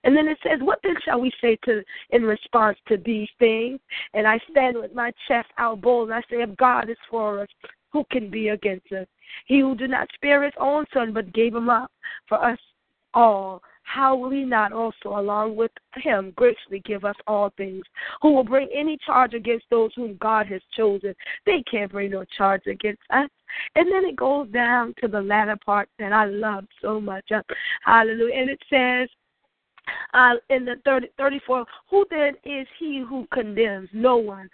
And then it says, What then shall we say to in response to these things? And I stand with my chest out bold and I say, If God is for us, who can be against us? He who did not spare his own son, but gave him up for us all, how will he not also, along with him, graciously give us all things? Who will bring any charge against those whom God has chosen? They can't bring no charge against us. And then it goes down to the latter part that I love so much. Hallelujah. And it says, uh, in the 30, 34, who then is he who condemns? No one.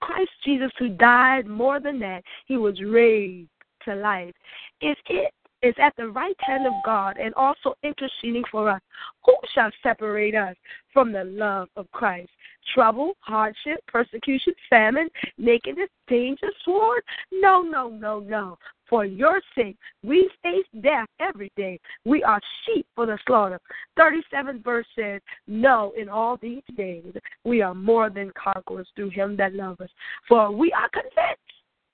Christ Jesus, who died more than that, he was raised to life. Is it is at the right hand of God and also interceding for us. Who shall separate us from the love of Christ? Trouble, hardship, persecution, famine, nakedness, danger, sword? No, no, no, no. For your sake, we face death every day. We are sheep for the slaughter. 37 verse says, No, in all these days, we are more than conquerors through him that loves us. For we are convinced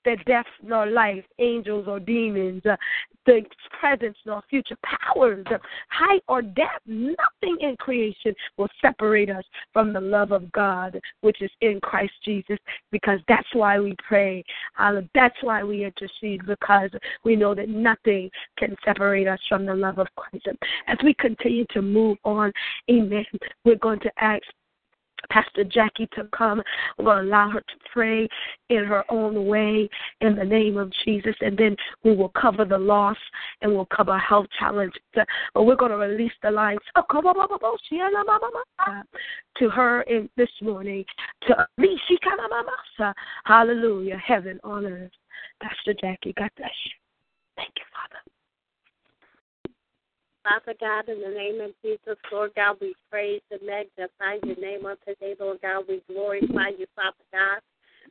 that death nor life, angels or demons, uh, the presence nor future powers, uh, height or depth, nothing in creation will separate us from the love of God, which is in Christ Jesus, because that's why we pray. That's why we intercede, because we know that nothing can separate us from the love of Christ. As we continue to move on, amen, we're going to ask Pastor Jackie to come. We're going to allow her to pray in her own way in the name of Jesus. And then we will cover the loss and we'll cover health challenges. But we're going to release the lines to her in this morning. To Hallelujah. Heaven on earth. Pastor Jackie, God bless you. Thank you, Father. Father God, in the name of Jesus, Lord God, we praise and magnify your name on today, Lord God. We glorify you, Father God.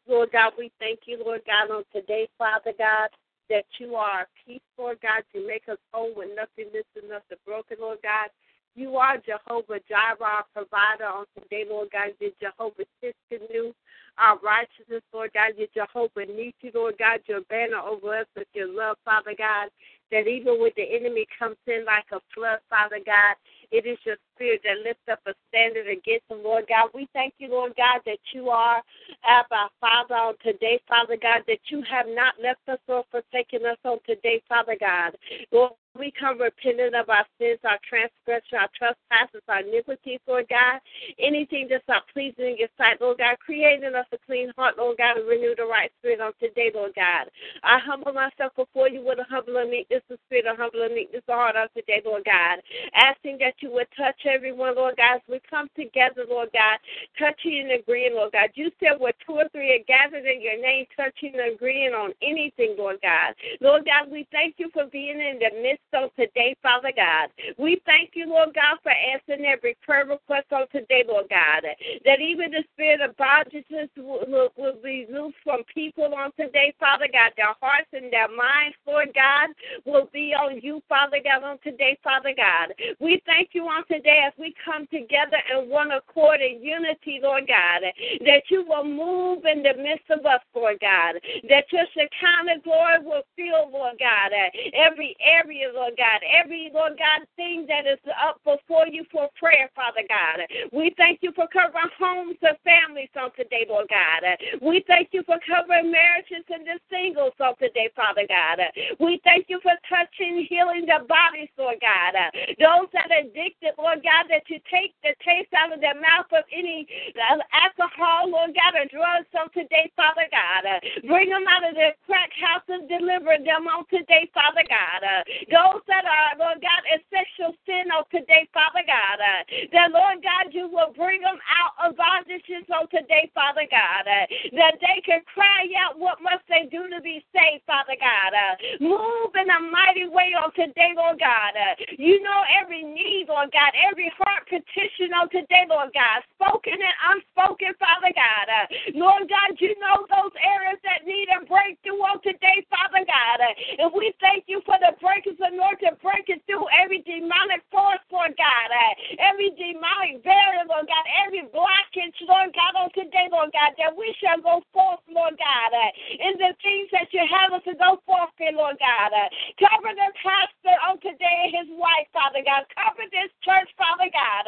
Lord God, we thank you, Lord God, on today, Father God, that you are peace, Lord God. You make us whole when nothing missing, nothing broken, Lord God. You are Jehovah Jireh, our provider on today, Lord God. You're Jehovah Tsidkenu, our righteousness, Lord God. You're Jehovah Nissi, Lord God. Your banner over us with your love, Father God that even when the enemy comes in like a flood, Father God, it is your spirit that lifts up a standard against them, Lord God. We thank you, Lord God, that you are our Father on today, Father God, that you have not left us or forsaken us on today, Father God. Lord, we come repentant of our sins, our transgression, our trespasses, our iniquities, Lord God. Anything that's not pleasing in your sight, Lord God, creating us a clean heart, Lord God, and renew the right spirit on today, Lord God. I humble myself before you with a humble and meekness of spirit, a humble and meekness of heart on today, Lord God. Asking that you would touch everyone, Lord God, as we come together, Lord God, touching and agreeing, Lord God. You said where two or three are gathered in your name, touching and agreeing on anything, Lord God. Lord God, we thank you for being in the midst of today, Father God. We thank you, Lord God, for answering every prayer request on today, Lord God. That even the spirit of bondages will, will, be loose from people on today, Father God. Their hearts and their minds, Lord God, will be on you, Father God, on today, Father God. We thank you on today as we come together in one accord and unity, Lord God, that you will move in the midst of us, Lord God, that your Shekinah glory will fill, Lord God, every area, Lord God, every, Lord God, thing that is up before you for prayer, Father God. We thank you for covering homes and families on today, Lord God. We thank you for covering marriages and the singles on today, Father God. We thank you for touching, healing their bodies, Lord God. Those that are addicted, Lord God, that you take the taste out of their mouth of any uh, alcohol, Lord God, or drugs on today, Father God. Bring them out of their crack house and deliver them on today, Father God. Uh, those that are, Lord God, in sexual sin on today, Father God. Uh, that, Lord God, you will bring them out of bondages on today, Father God. Uh, that they can cry out, what must they do to be saved, Father God. Uh, move in a mighty way on today, Lord God. Uh, you know every need, Lord God, every heart petition on today, Lord God, spoken and unspoken, Father God. Uh, Lord God, you know those areas that need a breakthrough on today, Father God. Uh, and we thank you for the breakers anointing breaking through every demonic force, Lord God, uh, every demonic barrier, Lord God, every blockage, Lord God, on today, Lord God, that we shall go forth, Lord God, in the things that you have us to go forth in, Lord God. Cover the pastor on today and his wife, Father God. Cover this this church, Father God.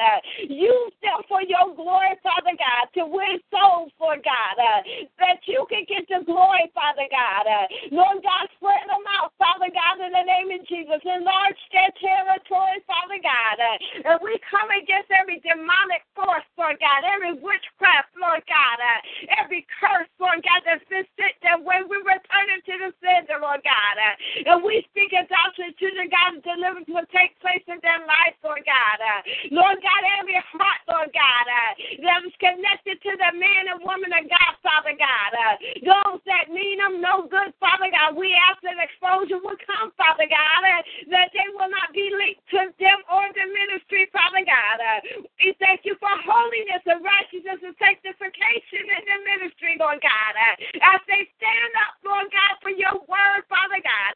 you use them for your glory, Father God, to win souls for God, uh, that you can get the glory, Father God. Uh, Lord God, spread them out, Father God, in the name of Jesus. Enlarge their territory, Father God. And we come against every demonic force, Lord God, every witchcraft, Lord God, every curse, Lord God, that's been sent when we return it to the sender, Lord God. And we speak adoption to the God deliverance will take place in their life, Lord God. God. Uh, Lord God, every heart, Lord God, uh, that was connected to the man and woman of God, Father God. Uh, those that mean them no good, Father God, we ask that exposure will come, Father God, that they will not be linked to them or the ministry, Father God. We thank you for holiness and righteousness and sanctification in the ministry, Lord God. As they stand up, Lord God, for your word, Father God.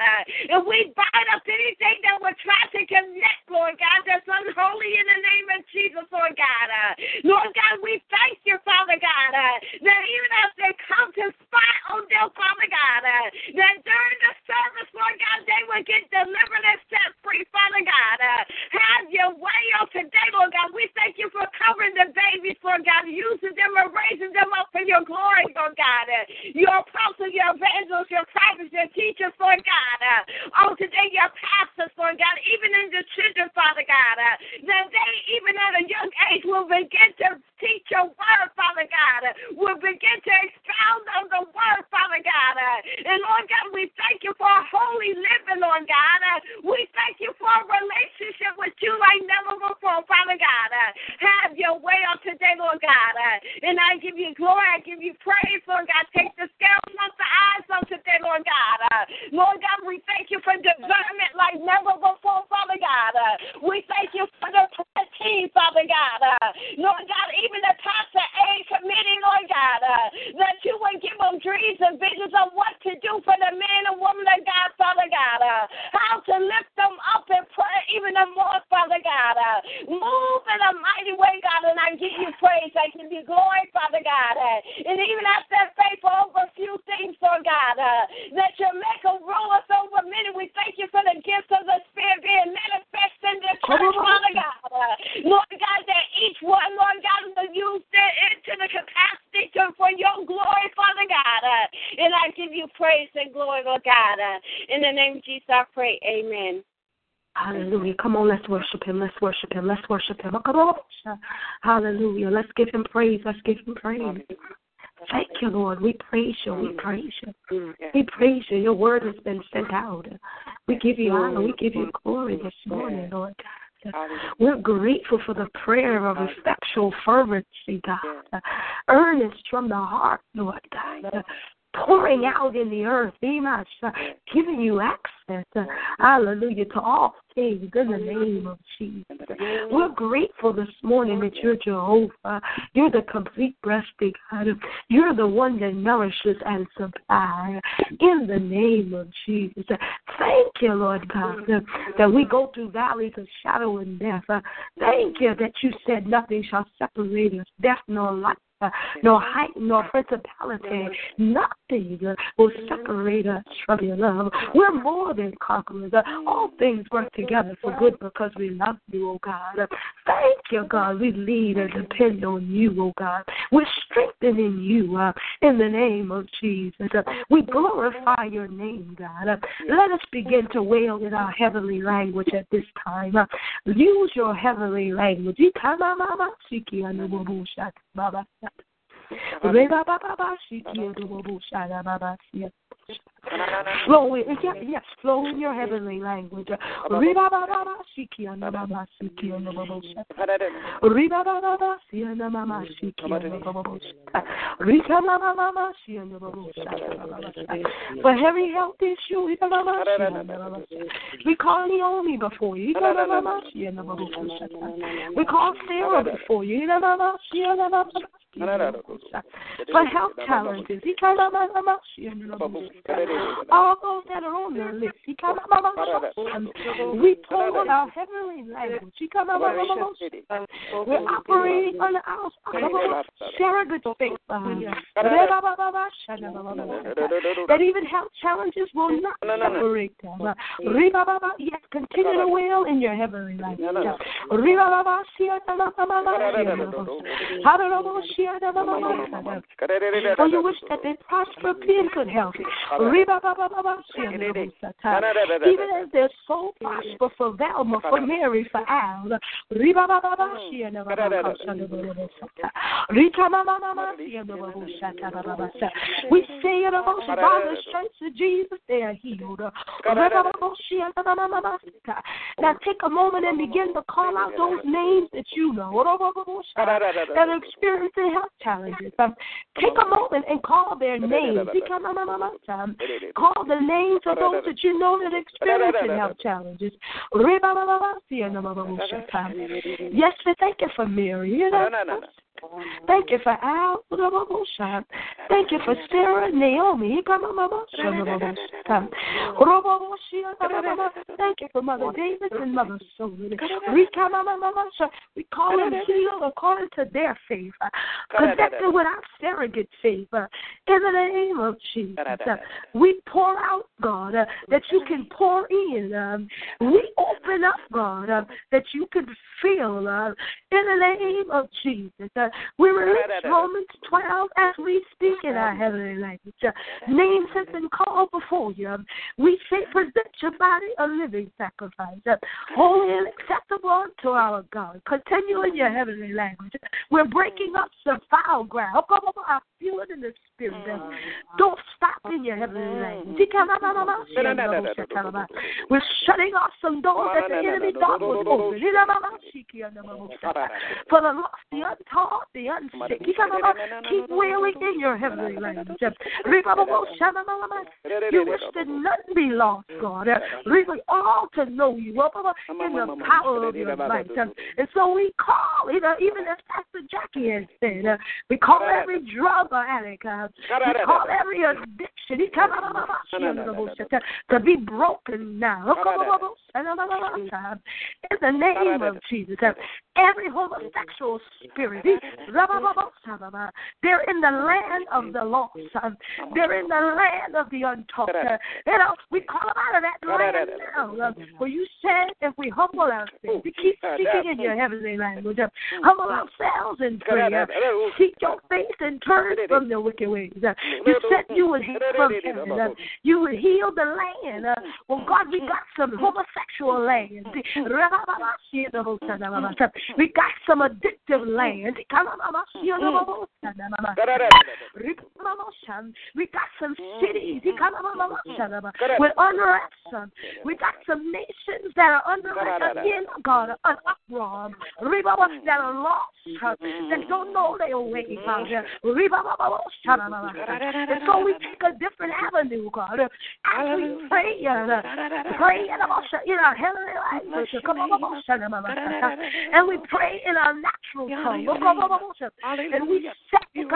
And we bind up anything that will try to connect, Lord God, that's not unholy in the name of Jesus, Lord God. Uh, Lord God, we thank you, Father God, uh, that even as they come to spy on them, Father God, uh, that during the service, Lord God, they will get delivered and set free, Father God. Have your way on today, Lord God. We thank you for covering the babies, Lord God, using them and raising them up for your glory, Lord God. Your apostles, your evangelists, your prophets, your teachers, Lord God. On today, your pastors, Lord God, even in the children, Father God, that they, even at a young age, will begin to teach your word, Father God, will begin to expound on the word, Father God. And Lord God, we thank you for a holy living, Lord God. We thank you for a relationship with you like never before, Father God. Have your way on today, Lord God. And I give you glory, I give you praise, Lord God. Take the scales off the eyes on today, Lord God. Lord God, we thank you for discernment like never before, Father God. We thank you for the prayer team, Father God. Uh, Lord God, even the pastor A committee, Lord God, uh, that you would give them dreams and visions of what to do for the man and woman of God, Father God. Uh, how to lift them up in prayer even more, Father God. Move in a mighty way, God, and I give you praise. I give you glory, Father God. And even after faithful over a few things, Lord God, that you make a rule us over many. We thank you for the gifts of the Spirit being manifest in the <laughs> church, Father God. Uh, Lord God, that each one, Lord God, will use it into the capacity to, for your glory, Father God. Uh, and I give you praise and glory, Lord God. Uh, in the name of Jesus, I pray. Amen. Hallelujah. Come on, let's worship him. Let's worship him. Let's worship him. Hallelujah. Let's give him praise. Let's give him praise. Thank you, Lord. We praise you. We praise you. We praise you. Your word has been sent out. We give you honor. We give you glory this morning, Lord God. We're grateful for the prayer of effectual fervency, God. Earnest from the heart, Lord God pouring out in the earth, Emash, uh, giving you access, uh, hallelujah, to all things in the name of Jesus. We're grateful this morning that you're Jehovah. You're the complete breasting God. You're the one that nourishes and supplies in the name of Jesus. Thank you, Lord God, that we go through valleys of shadow and death. Thank you that you said nothing shall separate us, death nor life uh, no height, nor principality, nothing will separate us from your love. We're more than conquerors. Uh, all things work together for good because we love you, oh God. Uh, thank you, God. We lead and depend on you, oh God. We're strengthening you uh, in the name of Jesus. Uh, we glorify your name, God. Uh, let us begin to wail in our heavenly language at this time. Uh, use your heavenly language. Reba Baba Shiki Baba Shada Baba Flow in, yes, flow in your heavenly language. For heavy health issue, we call Naomi before you. We call Sarah before you. For health challenges, all that are on their list, we told them our heavenly language. We're operating on our surrogate faith. That even health challenges will not separate them. Yes, continue to wail in your heavenly language. For you wish that they prosper, be in good health. Even as their soul prosper for Velma, for Mary, for Al. We say the most by the strength of Jesus, they are healed. Now take a moment and begin to call out those names that you know that are experiencing health challenges. Take a moment and call their names. Call the names of those that you know that are experiencing health challenges. Yes, we thank you for Mary. Thank you for Al. Thank you for Sarah, Naomi. Thank you for Mother Davis and Mother Soul. We call them healed according to their faith, connected with our surrogate faith. In the name of Jesus, we pour out, God, uh, that you can pour in. Um, we open up, God, uh, that you can feel. Uh, in the name of Jesus, we release Romans 12 as we speak in our heavenly language. Names have been called before you. We say, present your body a living sacrifice, holy and acceptable to our God. Continue in your heavenly language. We're breaking up some foul ground. I feel it in the Don't stop in your heavenly language. We're shutting off some doors that the enemy thought was open. For the lost, the untaught, the unsick. Keep wailing in your heavenly language. You wish that none be lost, God. Really, all to know you in the power of your might. And so we call, even as Pastor Jackie has said, we call every drug addict, we call every addiction to be broken now. In the name of Jesus, every homosexual spirit, they're in the land of the lost. They're in the land of the untaught. You know, we call them out of that land now. For you said if we humble ourselves, we keep speaking in your heavenly language, humble ourselves in prayer, seek your face and turn from the wicked ways. Uh, you said you would heal heaven. You would heal the land. Uh, well, God, we got some homosexual land. <laughs> We got some addictive land. <laughs> We got some cities <laughs> with unrest. We got some nations that are under again, God, uh, an uproar. That are lost, that don't know their way, God. And so we take a different avenue, God. As we pray, pray in our heavenly language. And we pray in our natural tongue. And we set an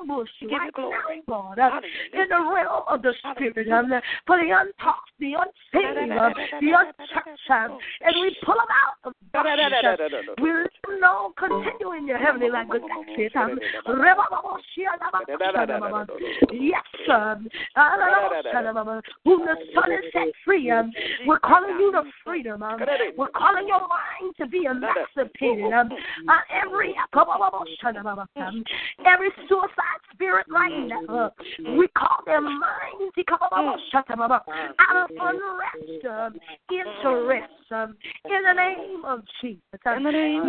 ambush right now, God, in the realm of the Spirit um, for the untaught, the unsaved, um, the unchurched. Um, and we pull them out of darkness. We know, continue in your heavenly language. That's it. Yes. Whom the Son is set free. We're calling you to freedom. We're calling your mind to be emancipated. Every every suicide spirit right uh, now, we call their minds to come out of unrest into rest in the name of Jesus.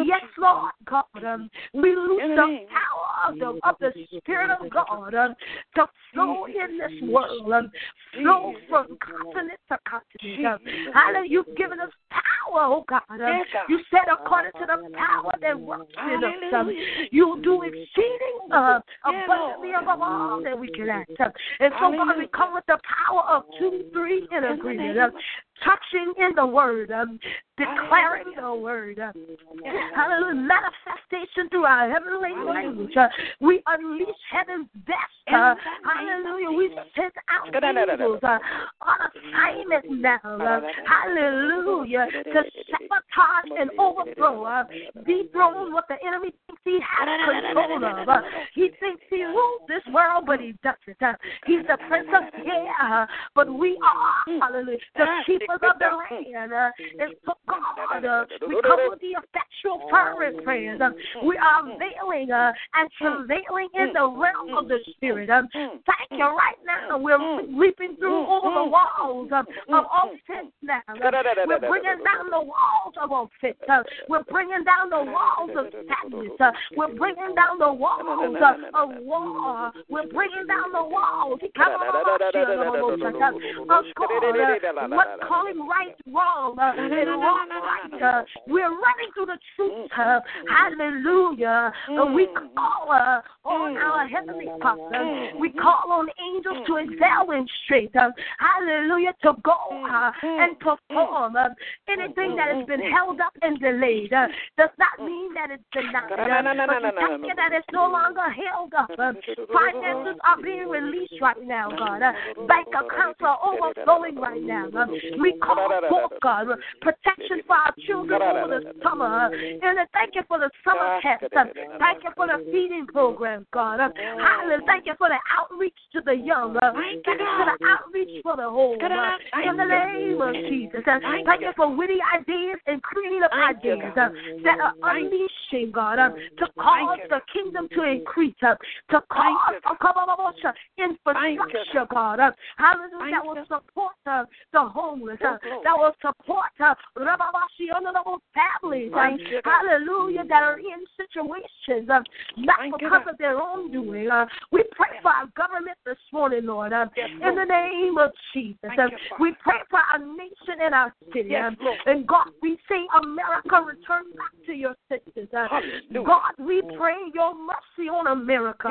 Yes, Lord God, um, we lose the power of the, of the Spirit of God um, to flow in this world, um, flow from continent to continent. Hallelujah, you've given us power, oh God. You said according to the power that works in us, you do exceeding uh, abundantly above all that we can ask. And so, God, we come with the power of two, three in agreement touching in the word, um, declaring the word. Uh, hallelujah. Manifestation through our heavenly language. Uh, we unleash heaven's best. Uh, hallelujah. We send out angels uh, on assignment now. Uh, hallelujah. To sabotage and overthrow, uh, dethrone what the enemy thinks he has control of. Uh, he thinks he rules but he doesn't. Uh, he's the prince of uh, but we are, mm. hallelujah, the ah, keepers of the land. Uh, and so, God, uh, we come with the effectual fervent prayers. Uh, we are veiling uh, and mm. travailing in mm. the realm of the Spirit. Um, thank you right now. We're leaping through all the walls um, of, of offense now. Uh, we're bringing down the walls of offense. We're bringing down the walls of sadness. We're bringing down the walls of war. We're bringing down the walls. Of God, what calling right wrong and walk right. We're running through the truth. Hallelujah. We call on our Heavenly Father. We call on angels to excel in strength. Hallelujah. To go and perform. Anything that has been held up and delayed does not mean that it's denied. But you that it's no longer held up. Uh, finances are being released right now, God. Uh, bank accounts are overflowing right now. Uh, we call forth, God, protection for our children over the summer. And thank you for the summer test. Thank you for the feeding program, God. Hallelujah. Thank you for the outreach to the young. Thank you for the outreach for the whole. In the name of Jesus. Thank you for witty ideas and creative ideas that are unleashing, God, to cause the kingdom to increase, to cause infrastructure, God. Hallelujah. That will support the homeless, that will support families, hallelujah, that are in situations uh, not because of their own doing. We pray for our government this morning, Lord, in the name of Jesus. We pray for our nation and our city. And God, we say, America, return back to your senses. God, we pray your mercy on America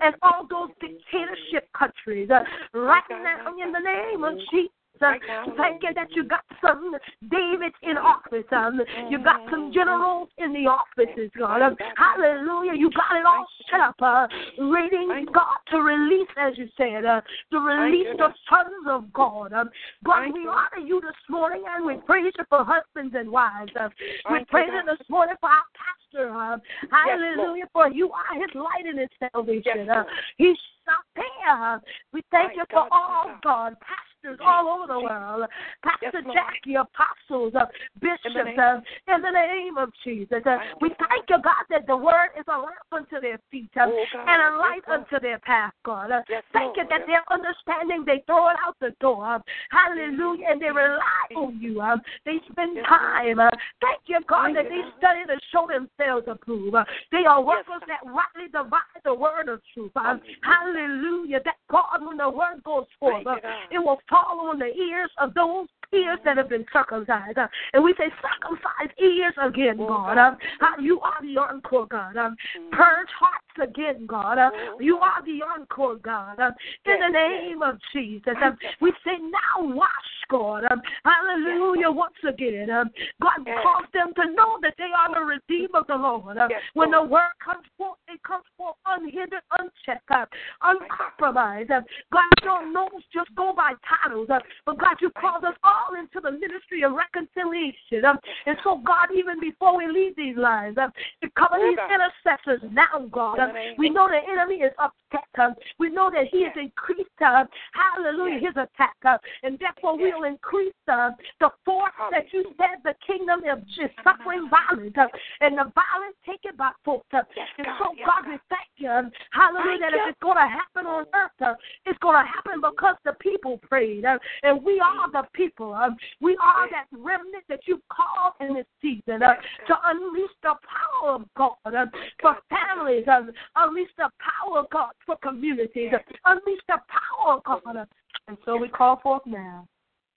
and all those dictatorship countries. Uh, right now, in the name of Jesus. Thank you that you got some Davids in office. Um, you got some generals in the offices, God. Um, hallelujah. You got it all set up. Uh, waiting, God, to release, as you said, uh, to release the sons of God. Um, God, we honor you this morning and we praise you for husbands and wives. Uh, we praise you this morning for our pastor. Uh, hallelujah. For you are his light and his salvation. Uh, he's not there. We thank you for all, God, pastors pastors all over the world. Pastor yes, Jackie, apostles, uh, bishops, in the, uh, in the name of Jesus. Uh, we thank you, God, that the word is a lamp unto their feet uh, oh, and a light yes, unto their path, God. Uh, yes, thank you that their understanding, they throw it out the door. hallelujah. And they rely on you. Uh, they spend time. Uh, thank you, God, that they study to show themselves approved. Uh, they are workers that rightly divide the word of truth. Uh, hallelujah. That God, when the word goes forth, uh, it will fall on the ears of those ears that have been circumcised. Uh, and we say, circumcise ears again, God. Uh, you are the encore, God. Uh, purge hearts again, God. Uh, oh, you are the encore, God. Uh, in the name of Jesus. Uh, we say, now wash, God. Um, hallelujah, once again. Um, God calls them to know that they are the redeemed of the Lord. When the word comes forth, it comes forth unhindered, unchecked, uh, uncompromised. God, your notes just go by titles. Uh, but God, you called us all into the ministry of reconciliation. Um, and so, God, even before we leave these lines, um, to cover these intercessors now, God, um, we know the enemy is upset. Um, we know that he has increased, uh, hallelujah, his attack. Uh, and therefore, we will increase uh, the force that you said the kingdom is suffering violence. Uh, and the violence taken by force. Uh, and so, God, we thank you. Um, hallelujah, that if it's going to happen on earth, uh, it's going to happen because the people prayed. Uh, and we are the people. We are that remnant that you called in this season uh, to unleash the power of God uh, for families, uh, unleash the power of God for communities, uh, unleash the power of God. Uh, and so we call forth now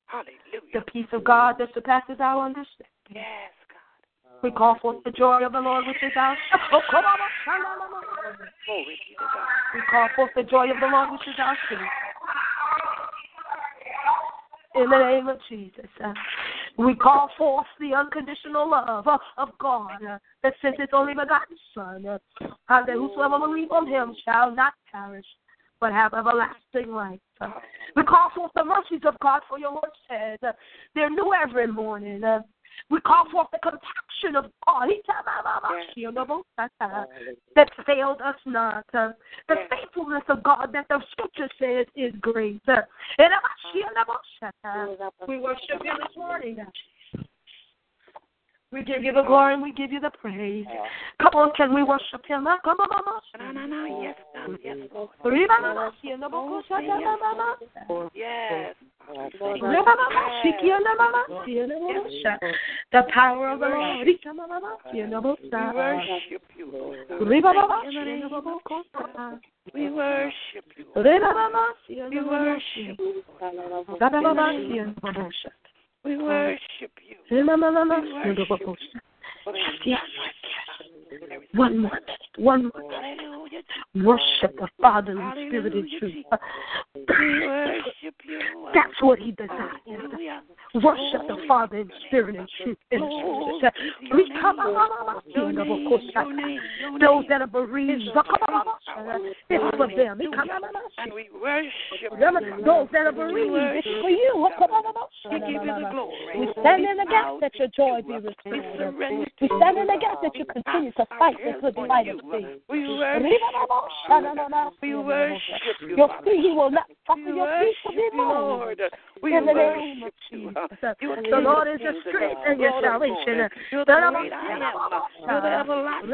Hallelujah. the peace of God that surpasses our understanding. Yes, God. We call forth the joy of the Lord, which is our. Oh, come on. We call forth the joy of the Lord, which is our strength in the name of Jesus. Uh, we call forth the unconditional love uh, of God uh, that sent his only begotten Son, that whosoever believe on him shall not perish, but have everlasting life. We call forth the mercies of God, for your word says they're new every morning. We call forth the compassion of God. That failed us not. The faithfulness of God that the scripture says is great. We worship you this morning. We give you the glory and we give you the praise. Come on, can we worship him? Come on, Yes, yes, Yes. The power of the Lord. We worship you. We worship you. We worship you. We worship you. We worship you. Yes, yes. One more minute. One more minute. Worship the Father in spirit and truth. That's what He desires. Worship the Father in spirit and truth. And truth. We come those that are bereaved. It's for them. And we worship those that are bereaved. It's for you. We give you the glory. We stand in the gap that your joy be restored. We stand in the gap that you continue to fight the good fight of faith. We worship We worship you. Your feet, He will not suffer your feet to be moved. Lord. We In the name of worship you. Jesus. You The Lord is your strength and your Lord of lords. salvation. You're the great I am. You're the everlasting.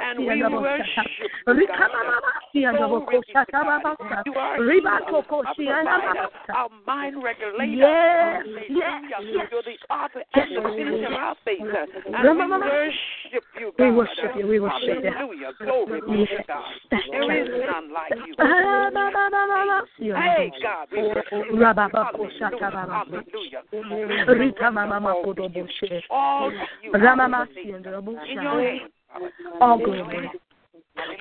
And we worship you, God. You are healer, a provider, our mind regulator. Yes, yes, Hallelujah. yes. You're the author and the finisher of our faith. And we worship you, God. We worship you, we worship you. Hallelujah. Glory be to Yes. God. There is none like you. Ah, you. Hey, God, we worship you. Hallelujah. Hallelujah. Rika mama makodo boshe. All to you. Ramama Hallelujah. siendo In your. Father. All glory.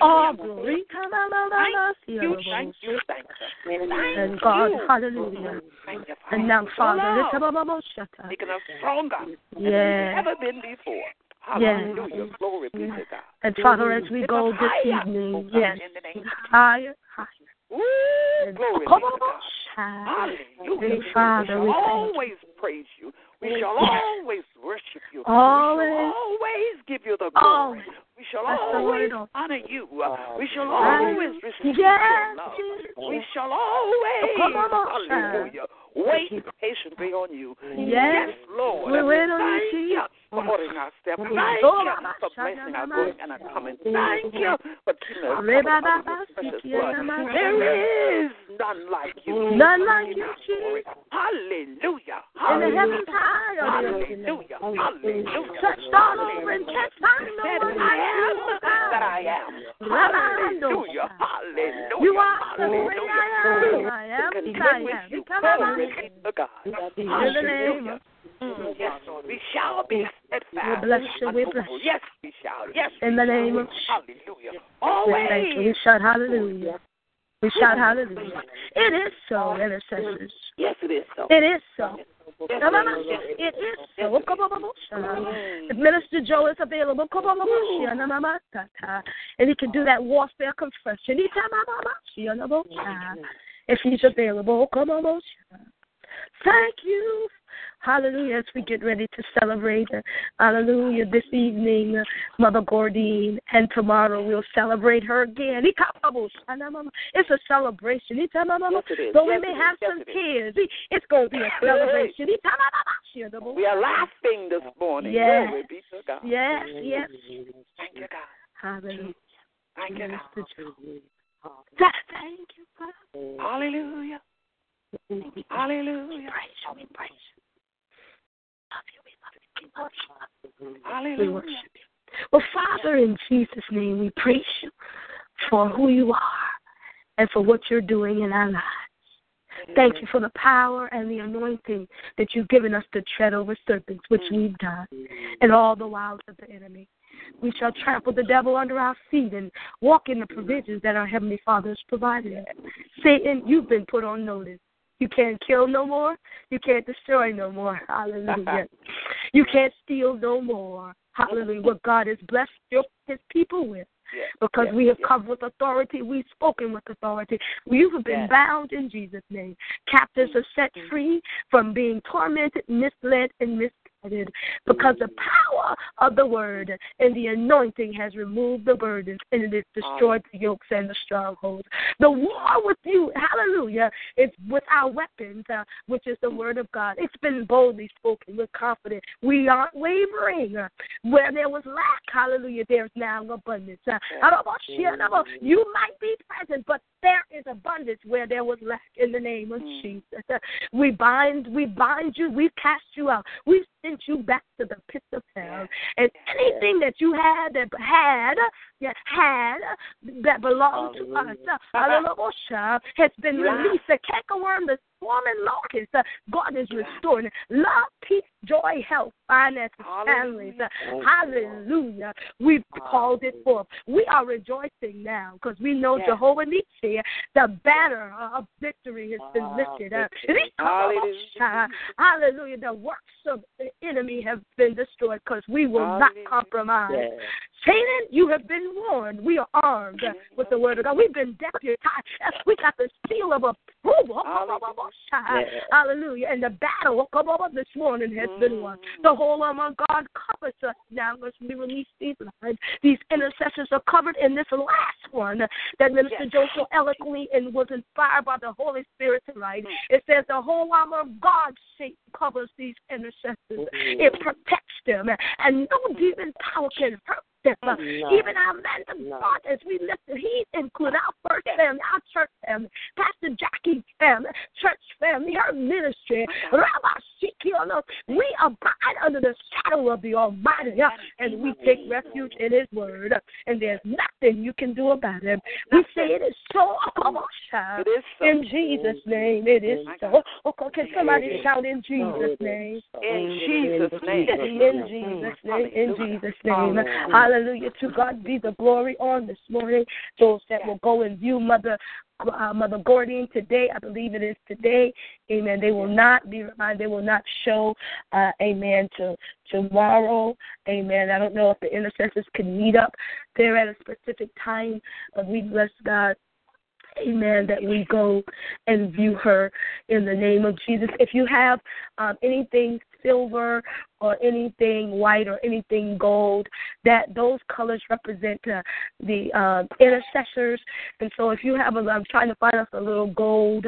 All glory. Rika mama mama You, thank you, thank you. And God, hallelujah. Thank you, Father. And now, Father, Lord, Rika mama boshata. making us stronger than we've ever been before. Yes. Hallelujah. Glory be to God. And Father, as we go this evening, yes, in the name higher, higher. And glory be to God. Hallelujah. Father, we shall always praise you. We shall always worship you. Always. We shall always give you the glory. Always. We shall always honor you. Uh, we shall always receive Yes, your love. We shall always, Come on, hallelujah, wait patiently on you. Yes. Lord. We wait on you, Thank Jesus. you for ordering our steps. Thank Oh, you for blessing our going and our coming. Thank you for keeping us Reba, covered under Baba, your precious blood. There is none like you. None like you, Jesus. Hallelujah. Hallelujah. high or the earth Hallelujah. Hallelujah. Touch all over and catch find no Said one I like am that I am. Hallelujah. Hallelujah. You are Hallelujah. I am. I am Can the live I with am. you. Come on, Glory be to God. In the name of Hallelujah. Yes, Lord. We shall be steadfast. We bless you, we bless unmovable. Yes, we shall. Yes. In the name of Hallelujah. Always. you. We shout hallelujah. We shout hallelujah. It is so, intercessors. Yes, it is so. It is so. Yes. It is so. If Minister Joe is available, and he can do that warfare confession. If he's available, come on. Thank you. Hallelujah. As we get ready to celebrate, uh, hallelujah, this evening, uh, Mother Gordine, and tomorrow we'll celebrate her again. It's a celebration. Yes, it. Though we may have Yes, some it it's going to be a celebration. We are laughing this morning. Yes. Glory be to God. Yes, yes. Thank you, God. Hallelujah. Thank you, God. Thank you, God. Hallelujah. Hallelujah. Praise you, we praise you. Love you, we love you, we worship you. We worship you. Well, Father, in Jesus' name, we praise you for who you are and for what you're doing in our lives. Thank you for the power and the anointing that you've given us to tread over serpents, which mm. we've done, and all the wiles of the enemy. We shall trample the devil under our feet and walk in the provisions that our Heavenly Father has provided. Satan, you've been put on notice. You can't kill no more. You can't destroy no more. Hallelujah. <laughs> you can't steal no more. Hallelujah. What God has blessed your, his people with. Yes, Because yes, we have yes. come with authority, we've spoken with authority. You have been bound in Jesus' name. Captives are set mm-hmm. free from being tormented, misled, and misguided. Because the power of the word and the anointing has removed the burdens and it has destroyed the yokes and the strongholds. The war with you, hallelujah, is with our weapons, uh, which is the word of God. It's been boldly spoken with confidence. We aren't wavering. Where there was lack, hallelujah, there's now abundance. Uh, I don't want you to know, you might be present, but there is abundance where there was lack in the name of Jesus. Uh, we bind, we bind you, we cast you out. We sent you back to the pits of hell. And anything that you had that had, yeah, had that belonged to us, uh, has been released. The cankerworm, the locust, uh, God is restoring love, peace, joy, health, finances, families. Uh, hallelujah. We've called it forth. We are rejoicing now because we know Yes. Jehovah Nissi, the banner of victory has been lifted up. Hallelujah. Hallelujah. The works of the enemy have been destroyed because we will not compromise. Yes. Satan, you have been warned. We are armed with the word of God. We've been deputized. We got the seal of approval. Yes. Hallelujah. And the battle come over this morning has been won. Mm. The whole armor of God covers us now as we release these lines. These intercessors are covered in this last one that Minister Joe so eloquently and was inspired by the Holy Spirit to write. Mm. It says the whole armor of God shape covers these intercessors. Mm-hmm. It protects them, and no demon power can hurt them. No. Even our men of No. God, as we lift the heat, include our first family, our church family, Pastor Jackie's family, church family, her ministry, Rabbi Shikiano. We abide under the shadow of the Almighty, and we take refuge in His Word, and there's nothing you can do about it. We say it is so. Come. It is so. In Jesus' name, it is so. Okay, can somebody shout in Jesus' name? In Jesus' name. In Jesus' name, in Jesus' name. Hallelujah. To God be the glory on this morning. Those that will go and view Mother uh, Mother Gordine today, I believe it is today. Amen. They will not be reminded. They will not show. Uh, amen. To tomorrow. Amen. I don't know if the intercessors can meet up there at a specific time, but we bless God Amen. That we go and view her in the name of Jesus. If you have um, anything silver or anything white or anything gold, that those colors represent uh, the uh, intercessors. And so, if you have a, I'm trying to find us a little gold,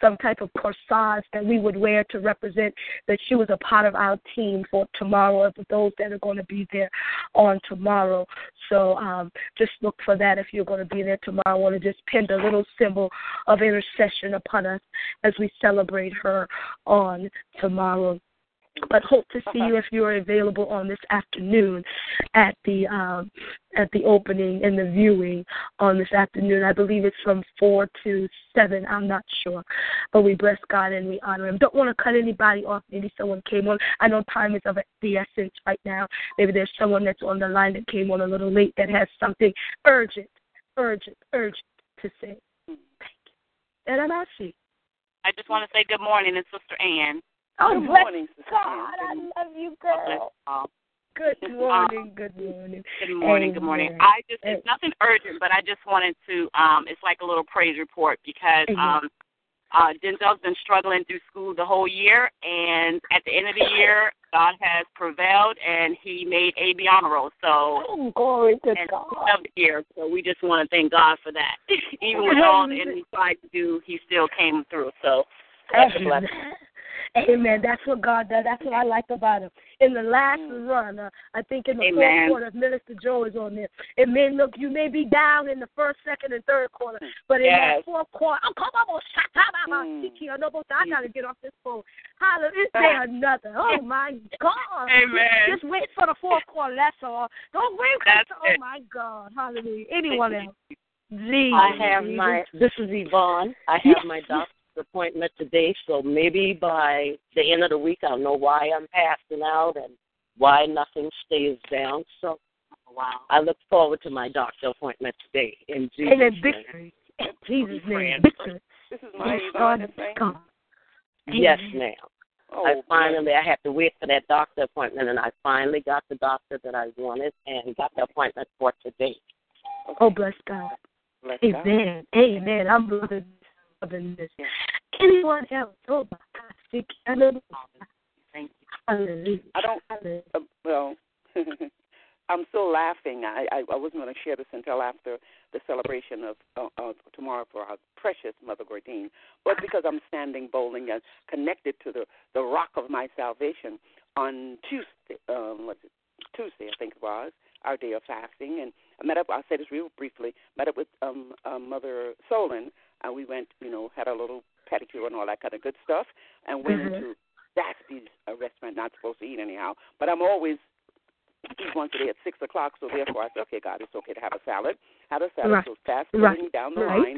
some type of corsage that we would wear to represent that she was a part of our team for tomorrow, for those that are going to be there on tomorrow. So um, just look for that if you're going to be there tomorrow. I want to just pin the little symbol of intercession upon us as we celebrate her on tomorrow. But hope to see you if you are available on this afternoon at the um, at the opening and the viewing on this afternoon. I believe it's from four to seven. I'm not sure, but we bless God and we honor Him. Don't want to cut anybody off. Maybe someone came on. I know time is of the essence right now. Maybe there's someone that's on the line that came on a little late that has something urgent, urgent, urgent to say. Thank you. And I'm asking. I just want to say good morning, and Sister Ann. Oh, Good morning, Sister God. I love you, girl. Good <laughs> morning. Good morning. Good morning. Good morning. I just it's nothing urgent, but I just wanted to um it's like a little praise report because um uh Denzel's been struggling through school the whole year and at the end of the <laughs> year God has prevailed and he made AB honor roll. So Oh, glory to and God. of the year. So we just want to thank God for that. <laughs> Even with all the enemy tried to do, he still came through. So that's a blessing. Amen. That's what God does. That's what I like about him. In the last run, uh, I think in the Mm. Amen. fourth quarter, if Minister Joe is on there, it may look you may be down in the first, second, and third quarter, but in Yes. that fourth quarter, oh come on, oh, shut up, I'm a Mm. Siki, I know, but I gotta get off this phone. Hallelujah! Is there another? Oh my God! Amen. Just wait for the fourth quarter. That's all. Don't wait for. That's oh it. my God! Hallelujah! Anyone else? Please. I have my. This is Yvonne. I have Yes. my <laughs> doctor's appointment today, so maybe by the end of the week I'll know why I'm passing out and why nothing stays down. So, Wow. I look forward to my doctor appointment today. In Jesus' Amen. name. Victory. In Jesus' name. Victory. This is my Yes, Yvonne God. that's. God. Yes, ma'am. Oh, I finally I had to wait for that doctor appointment, and I finally got the doctor that I wanted and got the appointment for today. Oh, bless God. bless God. Amen. Amen. I'm loving this. Anyone else? Oh, my God. Thank you. Hallelujah. I don't. Uh, well, <laughs> I'm still laughing. I, I I wasn't going to share this until after the celebration of uh, uh, tomorrow for our precious Mother Gordine, but because I'm standing bowling and connected to the the rock of my salvation on Tuesday. Um, what's it? Tuesday, I think it was our day of fasting, and I met up. I'll say this real briefly. Met up with um, uh, Mother Solon, and we went. You know, had a little pedicure and all that kind of good stuff, and went Mhm. into That's the a restaurant not supposed to eat anyhow. But I'm always eat once a day at six o'clock, so therefore I said, okay, God, it's okay to have a salad. Have a salad. Right. So fast Right. down the Right. line.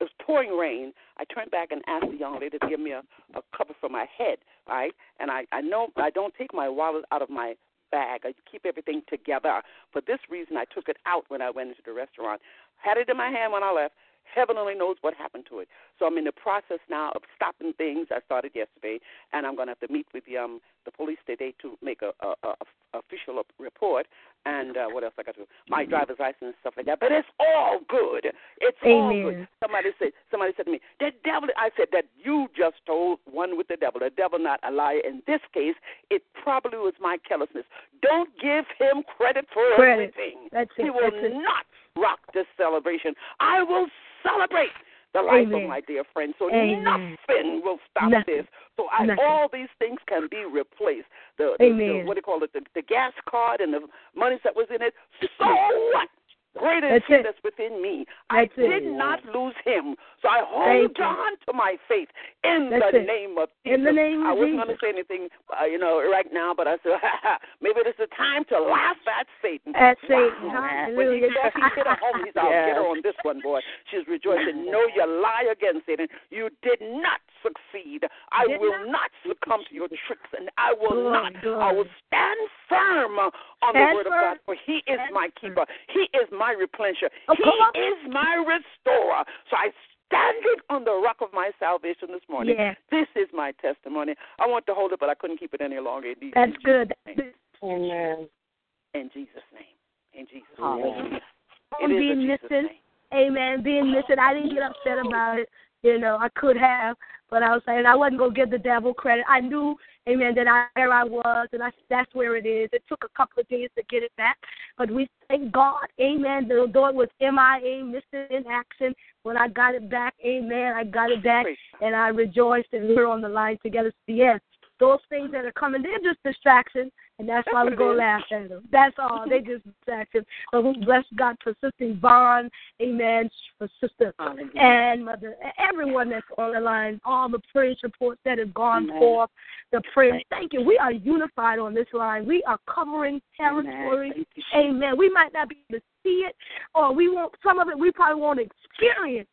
It was pouring rain. I turned back and asked the young lady to give me a, a cover for my head, right? And I, I know I don't take my wallet out of my bag. I keep everything together. For this reason, I took it out when I went into the restaurant. Had it in my hand when I left. Heaven only knows what happened to it. So I'm in the process now of stopping things. I started yesterday, and I'm going to have to meet with the um the police today to make a, a, a, official report. And uh, what else I got to do? My driver's license and stuff like that. But it's all good. It's all good. Somebody said somebody said to me, "The devil." I said that you just told one with the devil. The devil not a liar. In this case, it probably was my carelessness. Don't give him credit for Credit. everything. That's it. He will That's it. not rock this celebration. I will celebrate the life Amen. of my dear friend. So Amen. nothing will stop Nothing. this. So I, all these things can be replaced. The, the, the what do you call it? The, the gas card and the monies that was in it. So <laughs> what? Greater is That's he it. that's within me. I That's it. did not lose him. So I Thank hold you. on to my faith in That's the it. name of Jesus. In the name I of wasn't Jesus. going to say anything, uh, you know, right now, but I said, <laughs> maybe this is the time to laugh at Satan. At Satan. Wow. When he <laughs> Hallelujah. said he hit her home, he said, I'll Yes. get her on this one, boy. She's rejoicing. No, you lie again, Satan. You did not succeed. I Did will not succumb to your tricks, and I will Glory, not. glory. I will stand firm on the Stand word of God, for he is Stand my firm. keeper. He is my replenisher. Oh, he is my restorer. So I standing on the rock of my salvation this morning. Yeah. This is my testimony. I want to hold it, but I couldn't keep it any longer. In That's Jesus' good. name. Amen. In Jesus' name. In Jesus' name. good. It is Being in Jesus' missing. name. Amen. Being missing, I didn't get upset about it. You know, I could have, but I was saying I wasn't gonna give the devil credit. I knew, amen, that I where I was, and I that's where it is. It took a couple of days to get it back, but we thank God, amen. The door was MIA, missing in action. When I got it back, amen, I got it back, and I rejoiced, and we we're on the line together. So yes, those things that are coming, they're just distractions, and that's, That's why we go laugh at them. That's all. they <laughs> just distractions. But we bless God for Sister Bond, amen, for Sister Hallelujah. and Mother, everyone that's on the line, all the praise reports that have gone Amen. forth, the praise. Thank you. We are unified on this line. We are covering territory. Thank Amen. We might not be able to see it, or we won't. Some of it we probably won't experience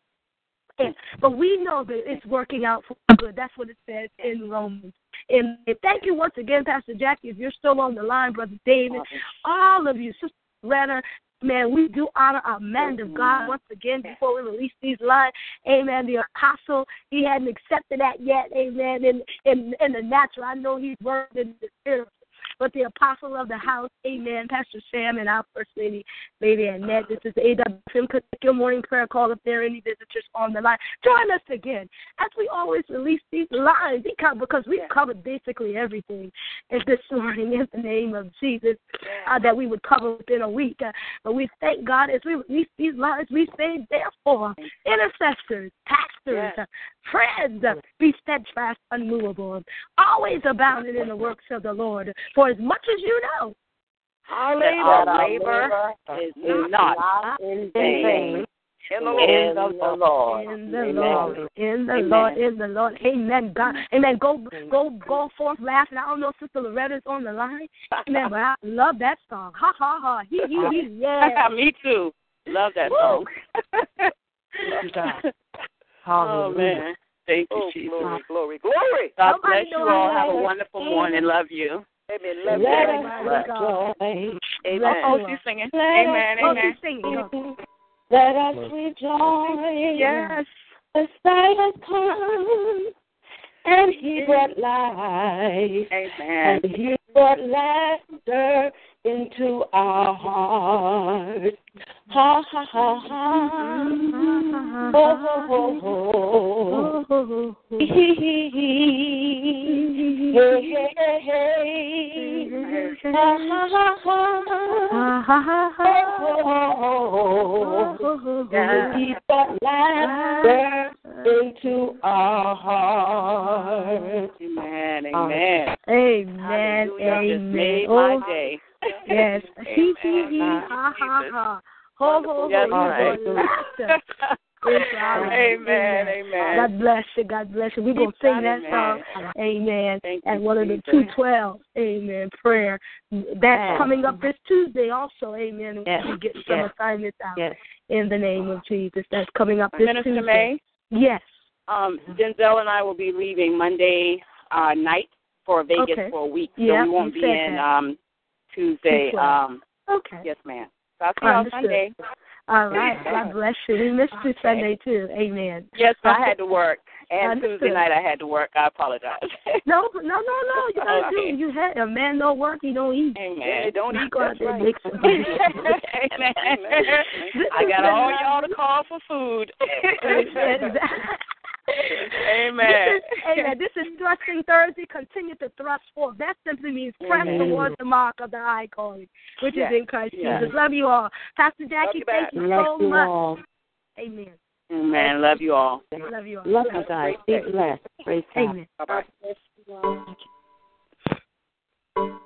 it, but we know that it's working out for good. That's what it says in Romans. And thank you once again, Pastor Jackie. If you're still on the line, Brother David, all of you, Sister Loretta, man, we do honor our man of God once again before we release these lines. Amen. The apostle, he hadn't accepted that yet. Amen. In in in the natural, I know he's worked in the spirit. But the apostle of the house, amen, Pastor Sam and our first lady, Lady Annette. This is AWFM Connect Your Morning Prayer Call. If there are any visitors on the line, join us again as we always release these lines because because we've covered basically everything this morning in the name of Jesus uh, that we would cover within a week. Uh, but we thank God as we release these lines, we say, therefore, intercessors, pastors, uh, friends, be steadfast, unmovable, always abounding in the works of the Lord. For as much as you know, Our labor, our labor is is not, not in vain. in the in Lord. the Lord. in the Amen. Lord, in the Amen. Lord, in the Lord. Amen. God, Amen. Go, go, go forth laughing. I don't know if Sister Loretta's on the line. Amen. But I love that song. Ha ha ha. He he he. <laughs> Yeah. Me too. Love that song. <laughs> God. oh man. Thank you, Oh, Jesus. glory, glory, glory. God Somebody bless you all. Have a love it. wonderful morning. Love you. Amen. Love Let you. us rejoice. Amen. Oh, she's singing. Let Amen. Oh, Amen. she's singing. Let us rejoice. Yes. The Messiah has come, and he brought life, Amen. and he brought laughter into our hearts. Ha ha ha ha. Oh ho ho ho. Hee hee hee hee. Hey hey hey hey. Ha ha ha ha. Ha ha ha Oh, Yeah. He brought laughter into our hearts. Amen. Amen. Amen. Hallelujah. Just Amen. made Oh, my day. Yes. He <laughs> he Amen. he. Ha ha ha. Ho ho ho. Yes, You right. <laughs> Amen. Amen. God bless you. God bless you. We're going to sing that song. Amen. Thank At one of the 212. Amen. Prayer. That's coming up this Tuesday also. Amen. Yes. We get some Yes. assignments out Yes. in the name of Jesus. That's coming up this Minister Tuesday. May, Yes. um, Denzel and I will be leaving Monday uh, night for Vegas Okay. for a week, so Yeah, we won't be in um, Tuesday. Um, Okay. yes, ma'am. So I'll see you on Sunday. All right. God bless you. We missed you Sunday too. Amen. Yes, I had to work, and Understood. Tuesday night I had to work. I apologize. <laughs> No, no, no, no. You gotta do. Okay. it. You had a man no work, he don't eat. Amen. Don't You eat. go out That's right. make <laughs> Amen. I got all y'all to call for food. <laughs> Amen. Amen. This is Thrusting Thursday. Continue to thrust forth. That simply means press Amen. towards the mark of the high calling, which Yes. is in Christ Yes. Jesus. Love you all. Pastor Jackie, you thank you Love so you much. all. Amen. Amen. Love you all. Love you all. Love you guys. Be blessed. Praise God. Amen. Bye bye.